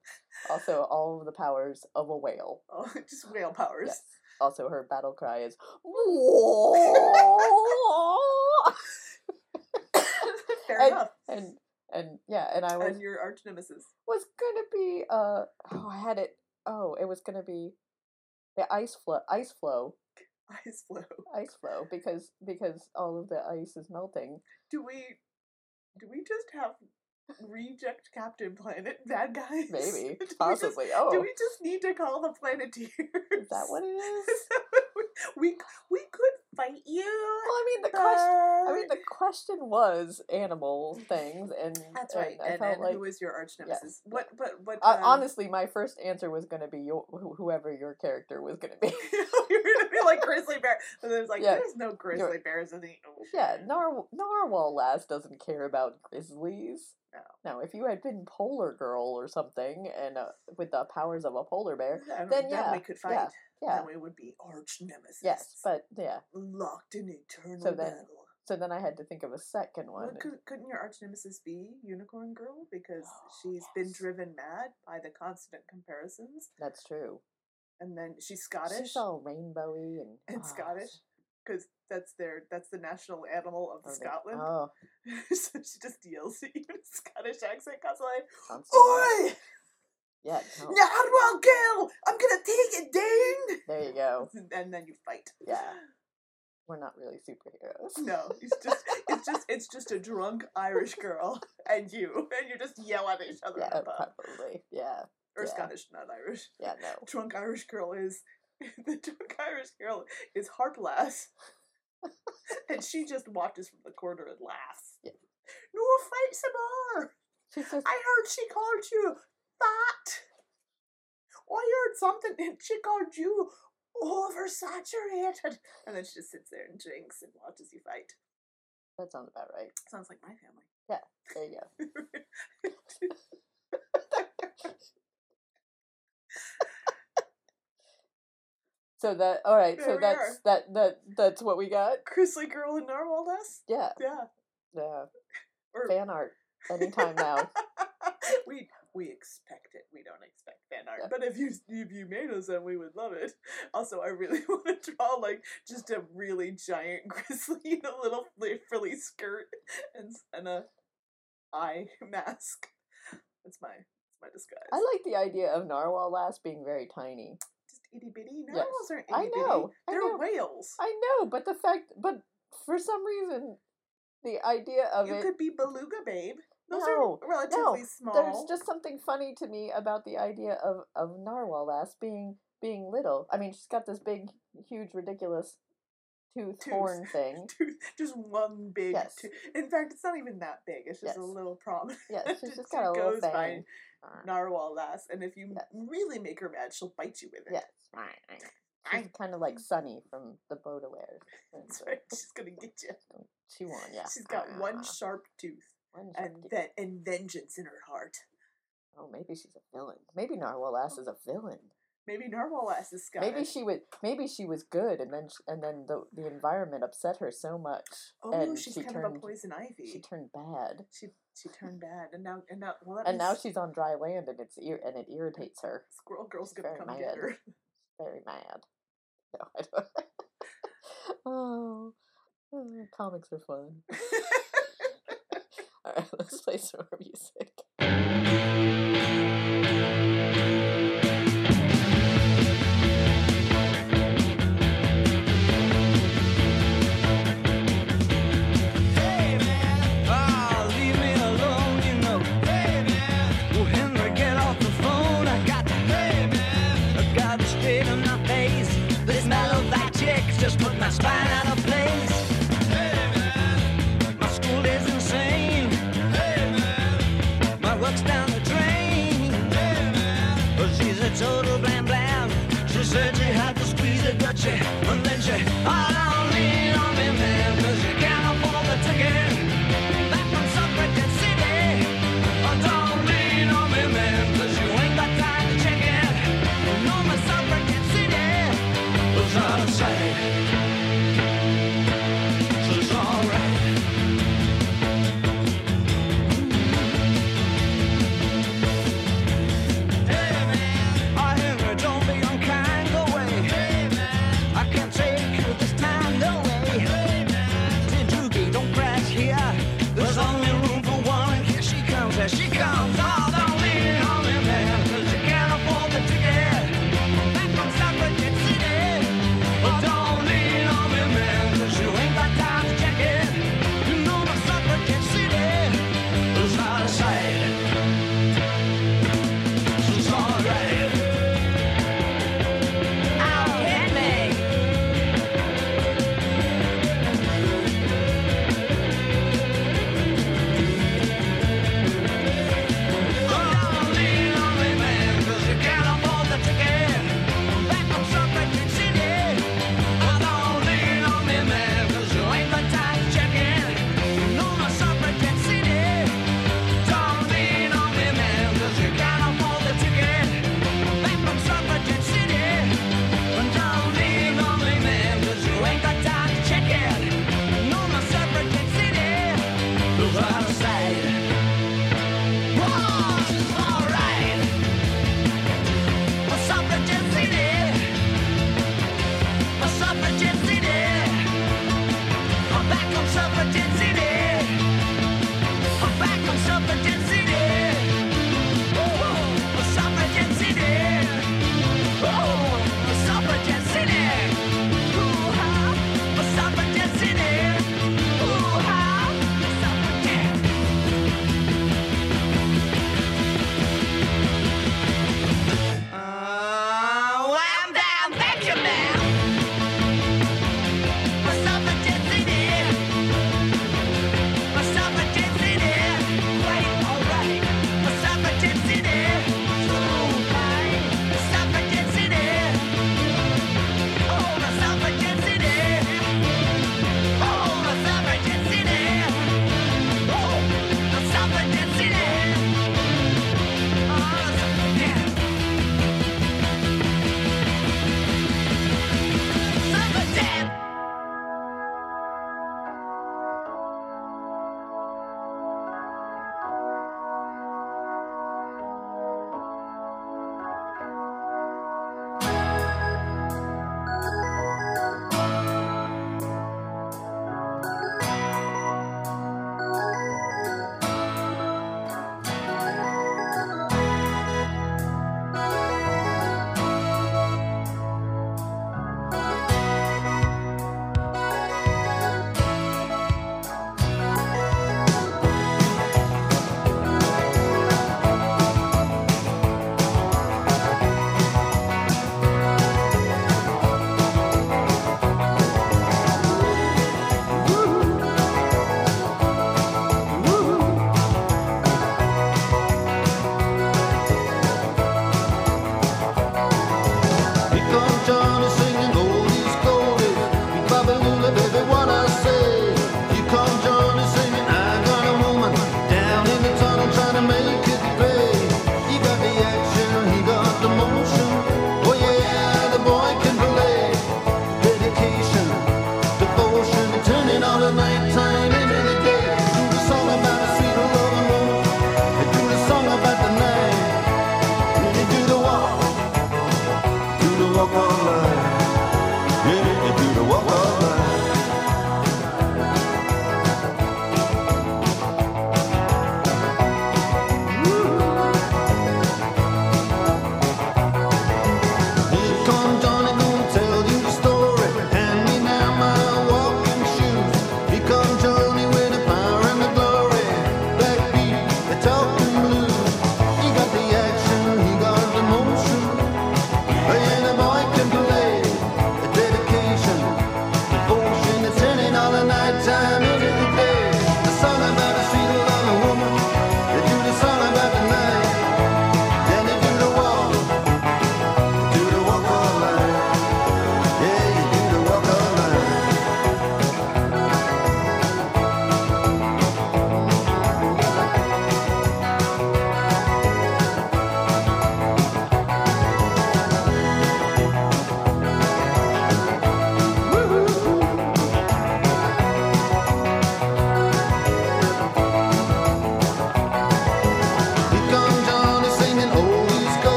S1: Also, all of the powers of a whale.
S2: Oh, just whale powers.
S1: Yes. Also, her battle cry is.
S2: Fair
S1: and,
S2: enough.
S1: and and yeah, and I was
S2: And your arch nemesis.
S1: was gonna be uh oh I had it oh it was gonna be the ice flow ice flow
S2: Ice flow.
S1: ice flow because because all of the ice is melting.
S2: Do we do we just have reject Captain Planet bad guys?
S1: Maybe [LAUGHS]
S2: we just-
S1: possibly. oh,
S2: Do we just need to call the Planeteers?
S1: is that what it [LAUGHS] is?
S2: Is [LAUGHS] we, we could fight you.
S1: Well, I mean the question. I mean the question was animal things, and
S2: That's right.
S1: And I
S2: And,
S1: felt
S2: and
S1: like
S2: who is your arch
S1: yes.
S2: nemesis? What? But what?
S1: uh,
S2: um,
S1: honestly, my first answer was gonna be your, wh- whoever your character was gonna be. [LAUGHS]
S2: you're gonna be like grizzly bear. And there's like,
S1: Yeah.
S2: there's no grizzly bears in the ocean.
S1: Yeah, Nar- Narwhal Lass doesn't care about grizzlies.
S2: No.
S1: No, if you had been Polar Girl or something, and uh, with the powers of a polar bear,
S2: then
S1: yeah,
S2: we could fight.
S1: yeah, yeah,
S2: Then we would be arch nemesis.
S1: yes, but yeah.
S2: locked in eternal
S1: So then-
S2: battle.
S1: So then I had to think of a second
S2: Well,
S1: one.
S2: could, couldn't your arch nemesis be Unicorn Girl because
S1: Oh,
S2: she's been driven mad by the constant comparisons,
S1: That's true.
S2: and then she's Scottish
S1: She's all rainbowy and
S2: and
S1: oh,
S2: Scottish because that's their that's the national animal of Scotland.
S1: Oh, [LAUGHS]
S2: so she just yells at you in a Scottish accent constantly.
S1: constantly.
S2: Oi!
S1: Yeah, no,
S2: Narwhal girl! I'm gonna take it down!
S1: there you go.
S2: And then you fight.
S1: Yeah. we're not really superheroes.
S2: No, it's just it's just it's just a drunk Irish girl [LAUGHS] and you, and you just yell at each other
S1: Yeah, probably. Yeah.
S2: Or
S1: yeah.
S2: Scottish, not Irish.
S1: Yeah, no.
S2: Drunk Irish girl is [LAUGHS] the drunk Irish girl is Harplass. [LAUGHS] and she just watches from the corner and laughs.
S1: Yeah.
S2: No fight some more.
S1: She says,
S2: I heard she called you fat. I heard something and she called you oversaturated. And then she just sits there and drinks and watches you fight.
S1: that sounds about right.
S2: Sounds like my family.
S1: Yeah, there you go. So that all right.
S2: There
S1: so that's
S2: are.
S1: that that that's what we got.
S2: Grizzly girl and narwhal nest?
S1: Yeah,
S2: Yeah.
S1: yeah.
S2: Or
S1: Fan art anytime now. [LAUGHS]
S2: we we expect it. We don't expect fan art.
S1: Yeah.
S2: But if you if you made us then we would love it. [LAUGHS] Also, I really [LAUGHS] want to draw like just a really giant grizzly in a little frilly, skirt and and a eye [LAUGHS] mask. That's my that's my disguise.
S1: I like the idea of narwhal lass being very tiny.
S2: just itty bitty.
S1: Yes.
S2: Narwhals aren't
S1: I
S2: itty bitty.
S1: know, I
S2: They're
S1: know.
S2: whales.
S1: I know, but the fact, but for some reason, the idea of
S2: You
S1: it.
S2: could be beluga, babe. Those
S1: No,
S2: are relatively
S1: no,
S2: small.
S1: There's just something funny to me about the idea of of narwhal lass being being little. I mean, she's got this big, huge, ridiculous tooth,
S2: Tooth.
S1: horn [LAUGHS] thing.
S2: Tooth- just one big.
S1: Yes.
S2: tooth. In fact, it's not even that big. It's just a little prominent.
S1: Yes, [LAUGHS] she's just got a little
S2: goes by
S1: fang.
S2: narwhal lass, and if you
S1: Yes.
S2: really make her mad, she'll bite you with it.
S1: Yes, she's kind of like Sunny from the Baudelaire.
S2: That's right. She's gonna get you.
S1: Chew on, yeah.
S2: She's got one
S1: Ah,
S2: sharp tooth
S1: one
S2: and then and vengeance in her heart.
S1: Oh, maybe she's a villain. Maybe Narwhal Lass is a villain.
S2: Maybe narwhal lass is Scottish.
S1: Maybe she was. Maybe she was good, and then sh- and then the the environment upset her so much,
S2: Oh,
S1: and
S2: she's
S1: she
S2: kind
S1: turned
S2: of a poison ivy.
S1: she turned bad,
S2: She she turned bad, and now and now well that
S1: and now she's on dry land, and it's ir- and it irritates her.
S2: Squirrel Girl's
S1: she's
S2: gonna come
S1: mad.
S2: get her. [LAUGHS]
S1: Very mad. [LAUGHS] No, I don't. [LAUGHS] oh, oh, comics are fun. [LAUGHS] All right, let's play some more music.
S10: Hey man, ah, total blam blam. She said she had to squeeze it, but she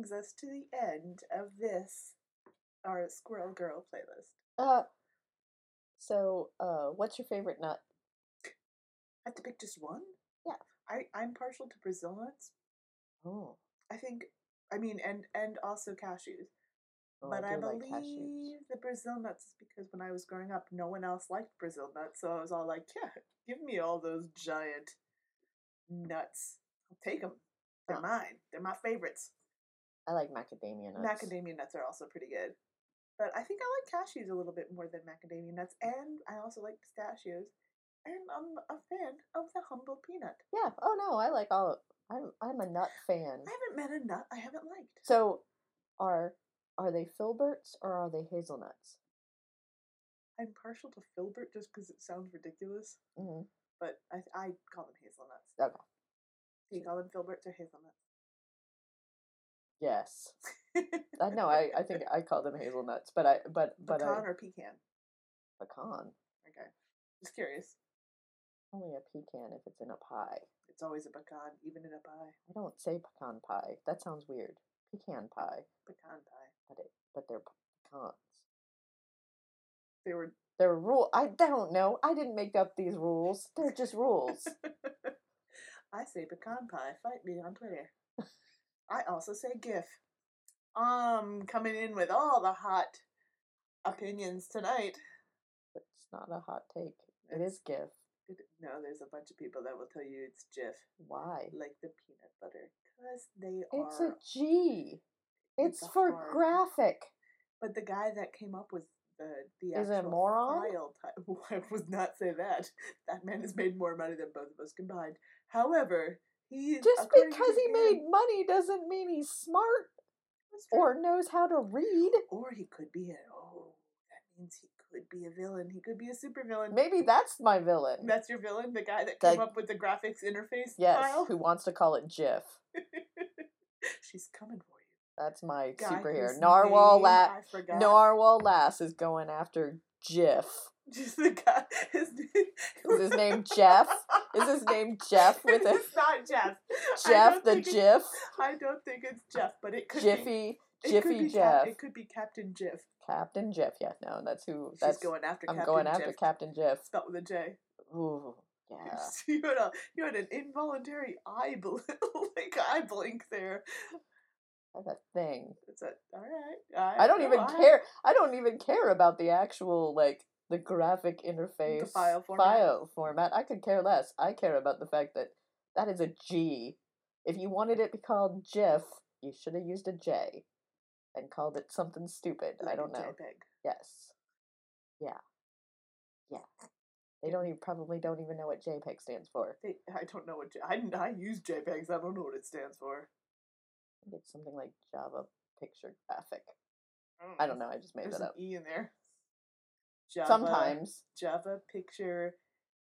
S2: brings us to the end of this, our Squirrel Girl playlist.
S1: Uh, so, uh, what's your favorite nut?
S2: I have to pick just one?
S1: Yeah.
S2: I, I'm partial to Brazil nuts.
S1: Oh,
S2: I think, I mean, and, and also cashews.
S1: oh
S2: but I,
S1: like
S2: believe
S1: cashews.
S2: the Brazil nuts is because when I was growing up, no one else liked Brazil nuts. So I was all like, yeah, give me all those giant nuts. I'll take them. They're
S1: Huh.
S2: mine. They're my favorites.
S1: I like macadamia nuts.
S2: Macadamia nuts are also pretty good. But I think I like cashews a little bit more than macadamia nuts. And I also like pistachios. And I'm a fan of the humble peanut.
S1: Yeah. Oh no, I like all. I'm I'm a nut fan.
S2: I haven't met a nut I haven't liked.
S1: So, are are they filberts or are they hazelnuts?
S2: I'm partial to filbert just because it sounds ridiculous.
S1: hmm
S2: But I, I call them hazelnuts.
S1: Okay.
S2: Do you call them filberts or hazelnuts?
S1: Yes. I know. I, I think [LAUGHS] I call them hazelnuts, but I but but
S2: Pecan
S1: I,
S2: or pecan?
S1: pecan.
S2: Okay. Just curious.
S1: Only a pecan if it's in a pie.
S2: It's always a pecan, even in a pie.
S1: I don't say pecan pie. That sounds weird. Pecan pie,
S2: Pecan pie.
S1: but it but they're pecans.
S2: They were.
S1: They're rule. I don't know. I didn't make up these rules. They're just rules. [LAUGHS]
S2: I say pecan pie. Fight me on Twitter. I also say GIF. Um, coming in with all the hot opinions tonight.
S1: it's not a hot take. It is GIF.
S2: It- No, there's a bunch of people that will tell you it's GIF,
S1: Why?
S2: like the peanut butter, because they
S1: It's
S2: are.
S1: It's a G. It's
S2: a
S1: for
S2: hard-
S1: graphic.
S2: But the guy that came up with the the
S1: Is a
S2: actual
S1: moron?
S2: file type, [LAUGHS] I would not say that. That man has made more money than both of us combined. However, he
S1: Just because he made money doesn't mean he's smart or knows how to read.
S2: or he could be a oh that means he could be a villain. He could be a super villain.
S1: Maybe that's my villain.
S2: That's your villain, the guy that
S1: That-
S2: came up with the graphics interface
S1: Yes,
S2: file.
S1: who wants to call it GIF. [LAUGHS]
S2: She's coming for you.
S1: That's my
S2: Guy
S1: superhero. Narwhal
S2: name
S1: La-
S2: I forgot.
S1: Narwhal Lass is going after GIF. [LAUGHS]
S2: Just the guy. His name. [LAUGHS]
S1: Is his name Jeff? Is his name Jeff [LAUGHS] with a
S2: It's not Jeff.
S1: Jeff the GIF?
S2: I don't think it's Jeff, but it could be.
S1: Jiffy
S2: It could
S1: Jiffy
S2: be Cap-
S1: Jeff.
S2: it could be Captain Jiff.
S1: Captain Jeff. Yeah, no, that's who.
S2: She's
S1: That's
S2: going after
S1: I'm
S2: Captain
S1: going after
S2: Jiff.
S1: Captain Jeff.
S2: Spelled with a J.
S1: Ooh, yeah.
S2: You had a you had an involuntary eye bl- like eye blink there.
S1: I have a thing.
S2: It's a all right.
S1: I don't
S2: no,
S1: even
S2: I-
S1: care. I don't even care about the actual like the graphic interface
S2: file format.
S1: file format. I could care less. I care about the fact that that is a G. If you wanted it to be called GIF, you should have used a J and called it something stupid. I
S2: like a
S1: don't know.
S2: JPEG.
S1: Yes. Yeah. Yeah. They don't even probably don't even know what JPEG stands for.
S2: They, I don't know what J- I I use JPEGs. I don't know what it stands for.
S1: It's something like Java picture graphic. I don't know. I just made
S2: There's
S1: that
S2: an
S1: up.
S2: E in there. Java,
S1: Sometimes.
S2: Java picture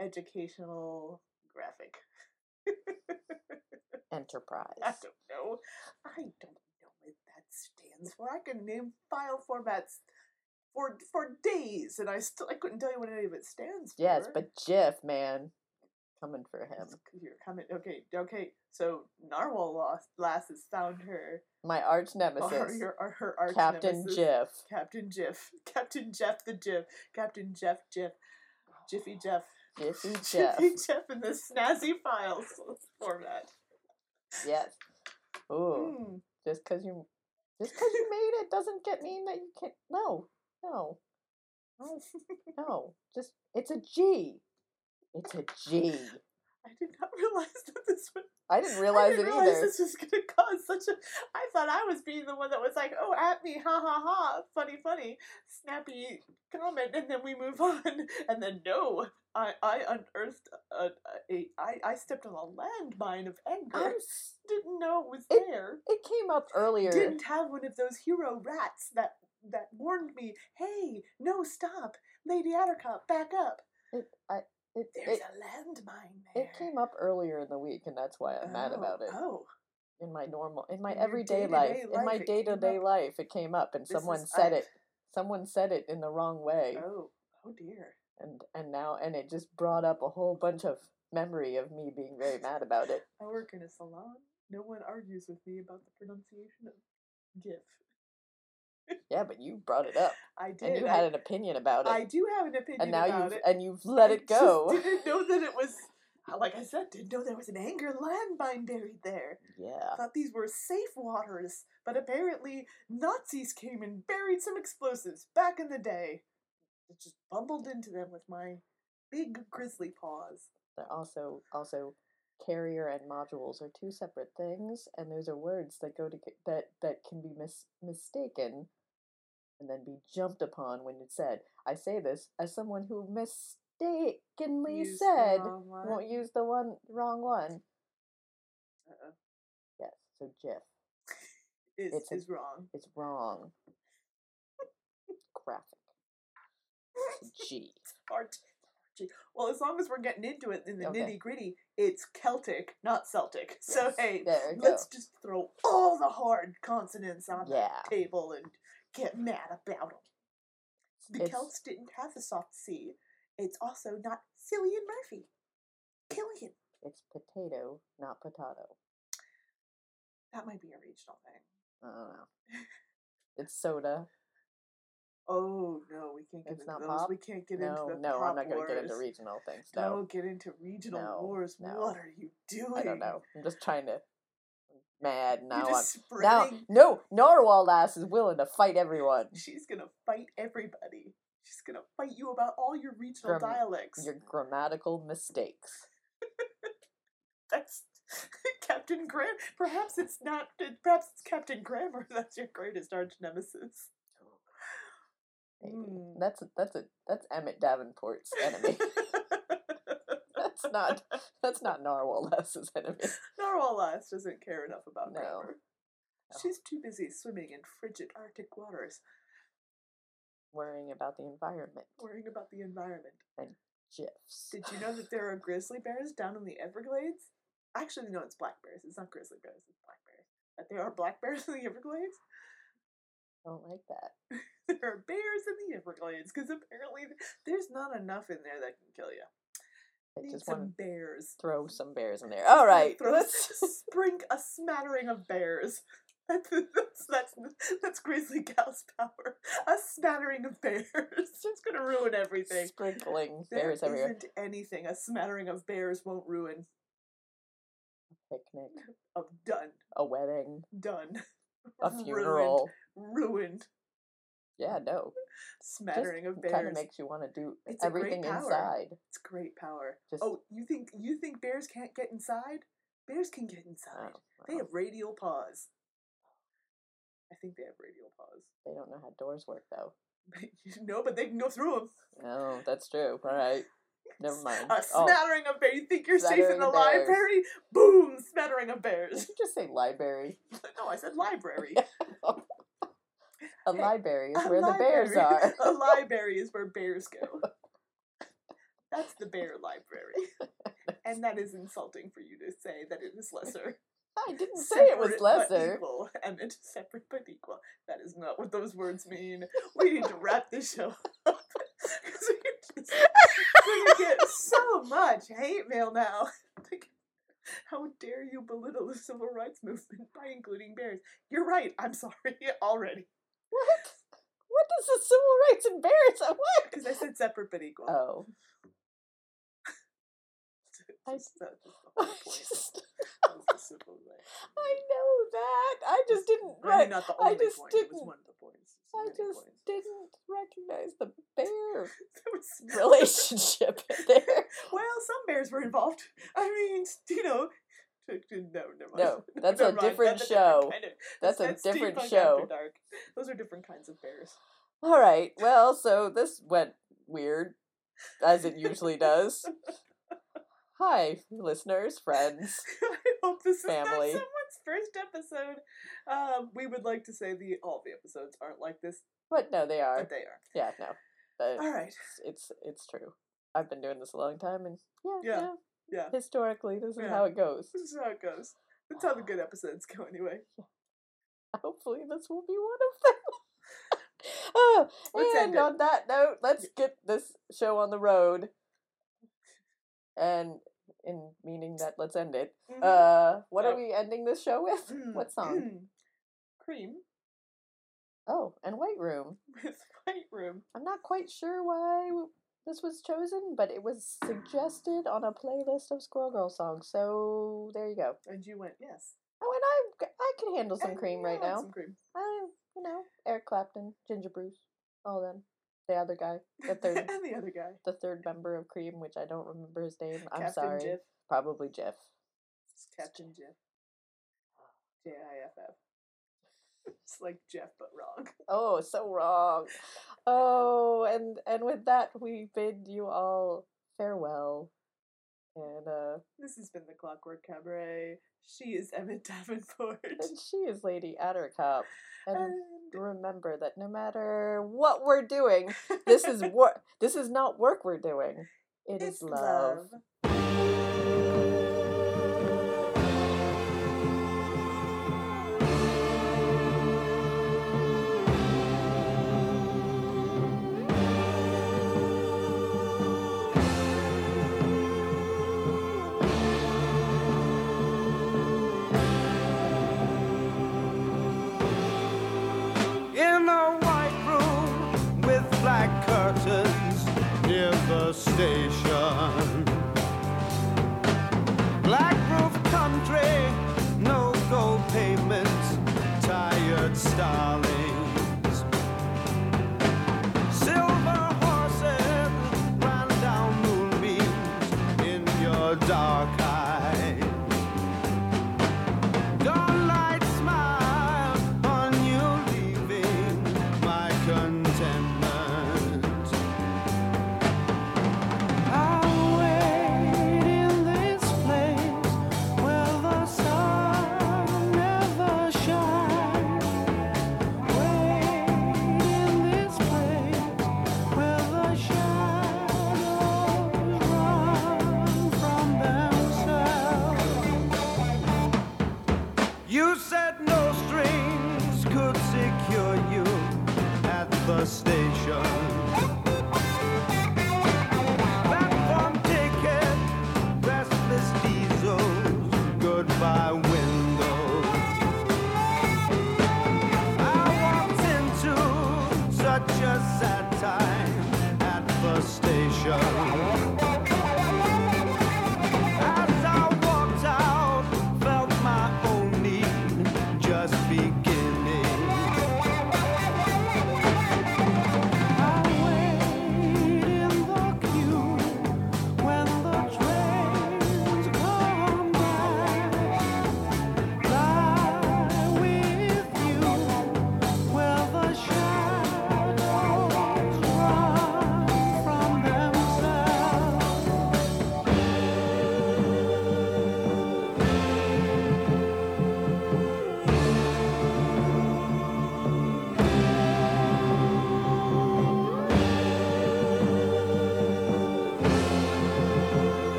S2: educational graphic. [LAUGHS]
S1: Enterprise.
S2: I don't know. I don't know what that stands for. I can name file formats for for days, and I still I couldn't tell you what any of it stands for.
S1: Yes, but GIF, man, coming for him.
S2: You're coming. Okay, okay. So Narwhal lost. Lass has found her.
S1: My arch
S2: Or
S1: nemesis,
S2: your, or her arch
S1: Captain
S2: nemesis,
S1: Jiff.
S2: Captain Jiff. [LAUGHS] Captain Jeff the Jiff. Captain Jeff Jiff. Jiffy Jeff.
S1: Jiffy Jeff. [LAUGHS]
S2: Jiffy Jeff in the snazzy files format.
S1: Yes. Ooh,
S2: Mm.
S1: just because you, just because you made it doesn't get mean that you can't. No, no, [LAUGHS] no, no. Just it's a G. It's a G.
S2: I did not [LAUGHS] realize that this would.
S1: I didn't
S2: I
S1: realize
S2: didn't
S1: it
S2: realize
S1: either.
S2: this was gonna cause such a. I thought I was being the one that was like, "Oh, at me, ha ha ha, funny, funny, snappy comment," and then we move [LAUGHS] on. And then no, I I unearthed a, a, a I I stepped on a landmine of anger.
S1: I'm
S2: Didn't know it was
S1: It-
S2: there.
S1: It came up earlier.
S2: Didn't have one of those hero rats that that warned me. Hey, no, stop, Lady Attercop, back up.
S1: It, I, it,
S2: There's
S1: it,
S2: a landmine there.
S1: it came up earlier in the week, and that's why I'm mad
S2: Oh,
S1: about it.
S2: Oh.
S1: In my normal, in my
S2: In
S1: everyday
S2: day-to-day
S1: life, in my day to day life, it came up, and
S2: This
S1: someone said
S2: I-
S1: it. someone said it in the wrong way,
S2: Oh, oh dear.
S1: and and now and it just brought up a whole bunch of memory of me being very [LAUGHS] mad about it.
S2: I work in a salon. No one argues with me about the pronunciation of GIF.
S1: Yeah, but you brought it up, [LAUGHS]
S2: I did.
S1: and you
S2: I,
S1: had an opinion about it,
S2: I do have an opinion
S1: and now
S2: about
S1: you've
S2: it.
S1: and you've let
S2: I
S1: it go.
S2: Didn't know that it was. [LAUGHS] Uh, like I said, didn't know there was an anger landmine buried there.
S1: Yeah.
S2: Thought these were safe waters, but apparently Nazis came and buried some explosives back in the day. I just bumbled into them with my big grizzly paws.
S1: They're also also carrier and modules are two separate things, and those are words that go to that that can be mis- mistaken, and then be jumped upon when it said. I say this as someone who mistakenly
S2: Used
S1: said won't use the one wrong one.
S2: Uh-uh.
S1: Yes, so GIF
S2: Is
S1: It's a-
S2: is wrong.
S1: It's wrong. Graphic. It's a G. [LAUGHS]
S2: Art. Well, as long as we're getting into it in the
S1: Okay.
S2: nitty gritty, it's Celtic, not Celtic. So hey, let's
S1: go.
S2: just throw all the hard consonants on
S1: Yeah.
S2: the table and get mad about them. The
S1: It's-
S2: Celts didn't have the soft C. It's also not Cillian Murphy. Killian.
S1: It's potato, not potato.
S2: That might be a regional thing.
S1: I don't know. It's soda.
S2: Oh no, we can't get
S1: It's
S2: into
S1: not
S2: those.
S1: pop?
S2: We can't get
S1: no,
S2: into the
S1: no, I'm not going to get into regional things. No,
S2: Don't get into regional
S1: No,
S2: wars.
S1: no.
S2: What are you doing?
S1: I don't know. I'm just trying to. Mad now.
S2: You're
S1: I'm
S2: just
S1: now. No, Narwhal Lass is willing to fight everyone.
S2: She's gonna fight everybody. She's gonna fight you about all your regional
S1: Gram-
S2: dialects.
S1: Your grammatical mistakes. [LAUGHS]
S2: That's [LAUGHS] Captain Gram. Perhaps it's not. Perhaps it's Captain Grammar. [LAUGHS] That's your greatest arch nemesis.
S1: Maybe.
S2: Mm.
S1: That's a, that's a that's Emmett Davenport's enemy. That's not that's not Narwhal Lass's enemy. [LAUGHS]
S2: Narwhal Lass doesn't care enough about
S1: No.
S2: grammar. She's too busy swimming in frigid Arctic waters,
S1: Worrying about the environment.
S2: worrying about the environment.
S1: And gifs.
S2: Did you know that there are grizzly bears down in the Everglades? Actually, no, it's black bears. It's not grizzly bears. It's black bears. That there are black bears in the Everglades.
S1: I don't like that. [LAUGHS]
S2: there are bears in the Everglades because apparently there's not enough in there that can kill you.
S1: I just want to
S2: bears.
S1: throw some bears in there. [LAUGHS] All right,
S2: Throw
S1: let's.
S2: sprink a smattering of bears. [LAUGHS] That's, that's that's Grizzly Gal's power. A smattering of bears. [LAUGHS] It's gonna ruin everything.
S1: Sprinkling
S2: There
S1: bears everywhere.
S2: isn't anything a smattering of bears won't ruin.
S1: A picnic,
S2: Oh, done,
S1: a wedding,
S2: done.
S1: a funeral.
S2: Ruined. Ruined.
S1: Yeah, no.
S2: Smattering of bears.
S1: Kind of makes you want to do
S2: It's
S1: everything inside.
S2: It's great power.
S1: Just-
S2: oh, you think you think bears can't get inside? Bears can get inside.
S1: Oh,
S2: They have radial paws. I think they have radial paws.
S1: they don't know how doors work though. [LAUGHS]
S2: no, but they can go through them.
S1: No, that's true. All right. Never mind.
S2: A
S1: Oh,
S2: smattering of bears. You think you're safe in the library? Boom! Smattering of
S1: did
S2: bears.
S1: you just say library? [LAUGHS]
S2: no, I said library. [LAUGHS]
S1: A [LAUGHS] library is
S2: A
S1: where the bears are.
S2: a [LAUGHS] library is where bears go. That's the bear library. And that is insulting for you to say that it is lesser. [LAUGHS]
S1: I didn't say it was
S2: Separate but
S1: lesser.
S2: Equal. I meant separate but equal. That is not what those words mean. We need to wrap this show up. 'Cause we're just gonna get so much hate mail now. Like, how dare you belittle the civil rights movement by including bears? You're right. I'm sorry already.
S1: What? What does the civil rights and bears? uh, What?
S2: Because I said separate but equal.
S1: Oh. [LAUGHS] I-
S2: Just, just the [LAUGHS]
S1: I
S2: whole point.
S1: just-
S2: That was the civil rights. [LAUGHS]
S1: I know that. I just didn't.
S2: I mean, not the
S1: I
S2: only
S1: just
S2: point. It was
S1: didn't-
S2: one of the points.
S1: I just
S2: points.
S1: didn't recognize the bear relationship there.
S2: Well, some bears were involved. I mean, you know. [LAUGHS] No.
S1: No, [LAUGHS] that's a different
S2: That's
S1: show.
S2: kind of-
S1: That's a different show.
S2: Dark. Those are different kinds of bears.
S1: All right. Well, so this went weird, as it usually does. [LAUGHS] Hi, listeners, friends.
S2: I hope this is
S1: Family.
S2: not someone's first episode. Um, we would like to say the all the episodes aren't like this,
S1: But no, they are.
S2: but they are.
S1: Yeah, no. But
S2: All right.
S1: it's, it's it's true. I've been doing this a long time, and yeah,
S2: Yeah,
S1: yeah.
S2: Yeah.
S1: Historically, this is
S2: Yeah.
S1: how it goes.
S2: This is how it goes. That's how the [SIGHS] good episodes go, anyway.
S1: Hopefully, this will be one of them. [LAUGHS] Oh,
S3: Let's
S1: and
S3: end
S1: on that note, let's get this show on the road. And in meaning that let's end it.
S3: Mhm.
S1: Uh, what are
S3: Oh.
S1: we ending this show with?
S3: Mm,
S1: What song?
S3: Cream
S1: Oh, and White Room. [LAUGHS]
S3: with White Room.
S1: I'm not quite sure why this was chosen, but it was suggested on a playlist of Squirrel Girl songs. So there you go.
S3: And you went, yes.
S1: Oh, and I I can handle some
S3: And
S1: cream right now.
S3: Some cream.
S1: I you know Eric Clapton, Ginger Bruce, all them. The other guy, the third, [LAUGHS]
S3: and the other guy.
S1: the third member of Cream, which I don't remember his name. I'm
S3: Captain
S1: sorry.
S3: Jiff.
S1: Probably Jeff.
S3: It's Captain Jeff. J I F F. [LAUGHS] It's like Jeff, but wrong.
S1: Oh, so wrong. [LAUGHS] Oh, and and with that, we bid you all farewell. And uh,
S3: This has been the Clockwork Cabaret. She is Emmett Davenport.
S1: and she is Lady Attercop. And
S3: And
S1: remember that no matter what we're doing, this is work. This is not work we're doing. It is
S3: it's
S1: love.
S3: love.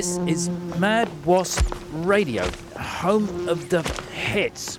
S11: This is Mad Wasp Radio, home of the hits.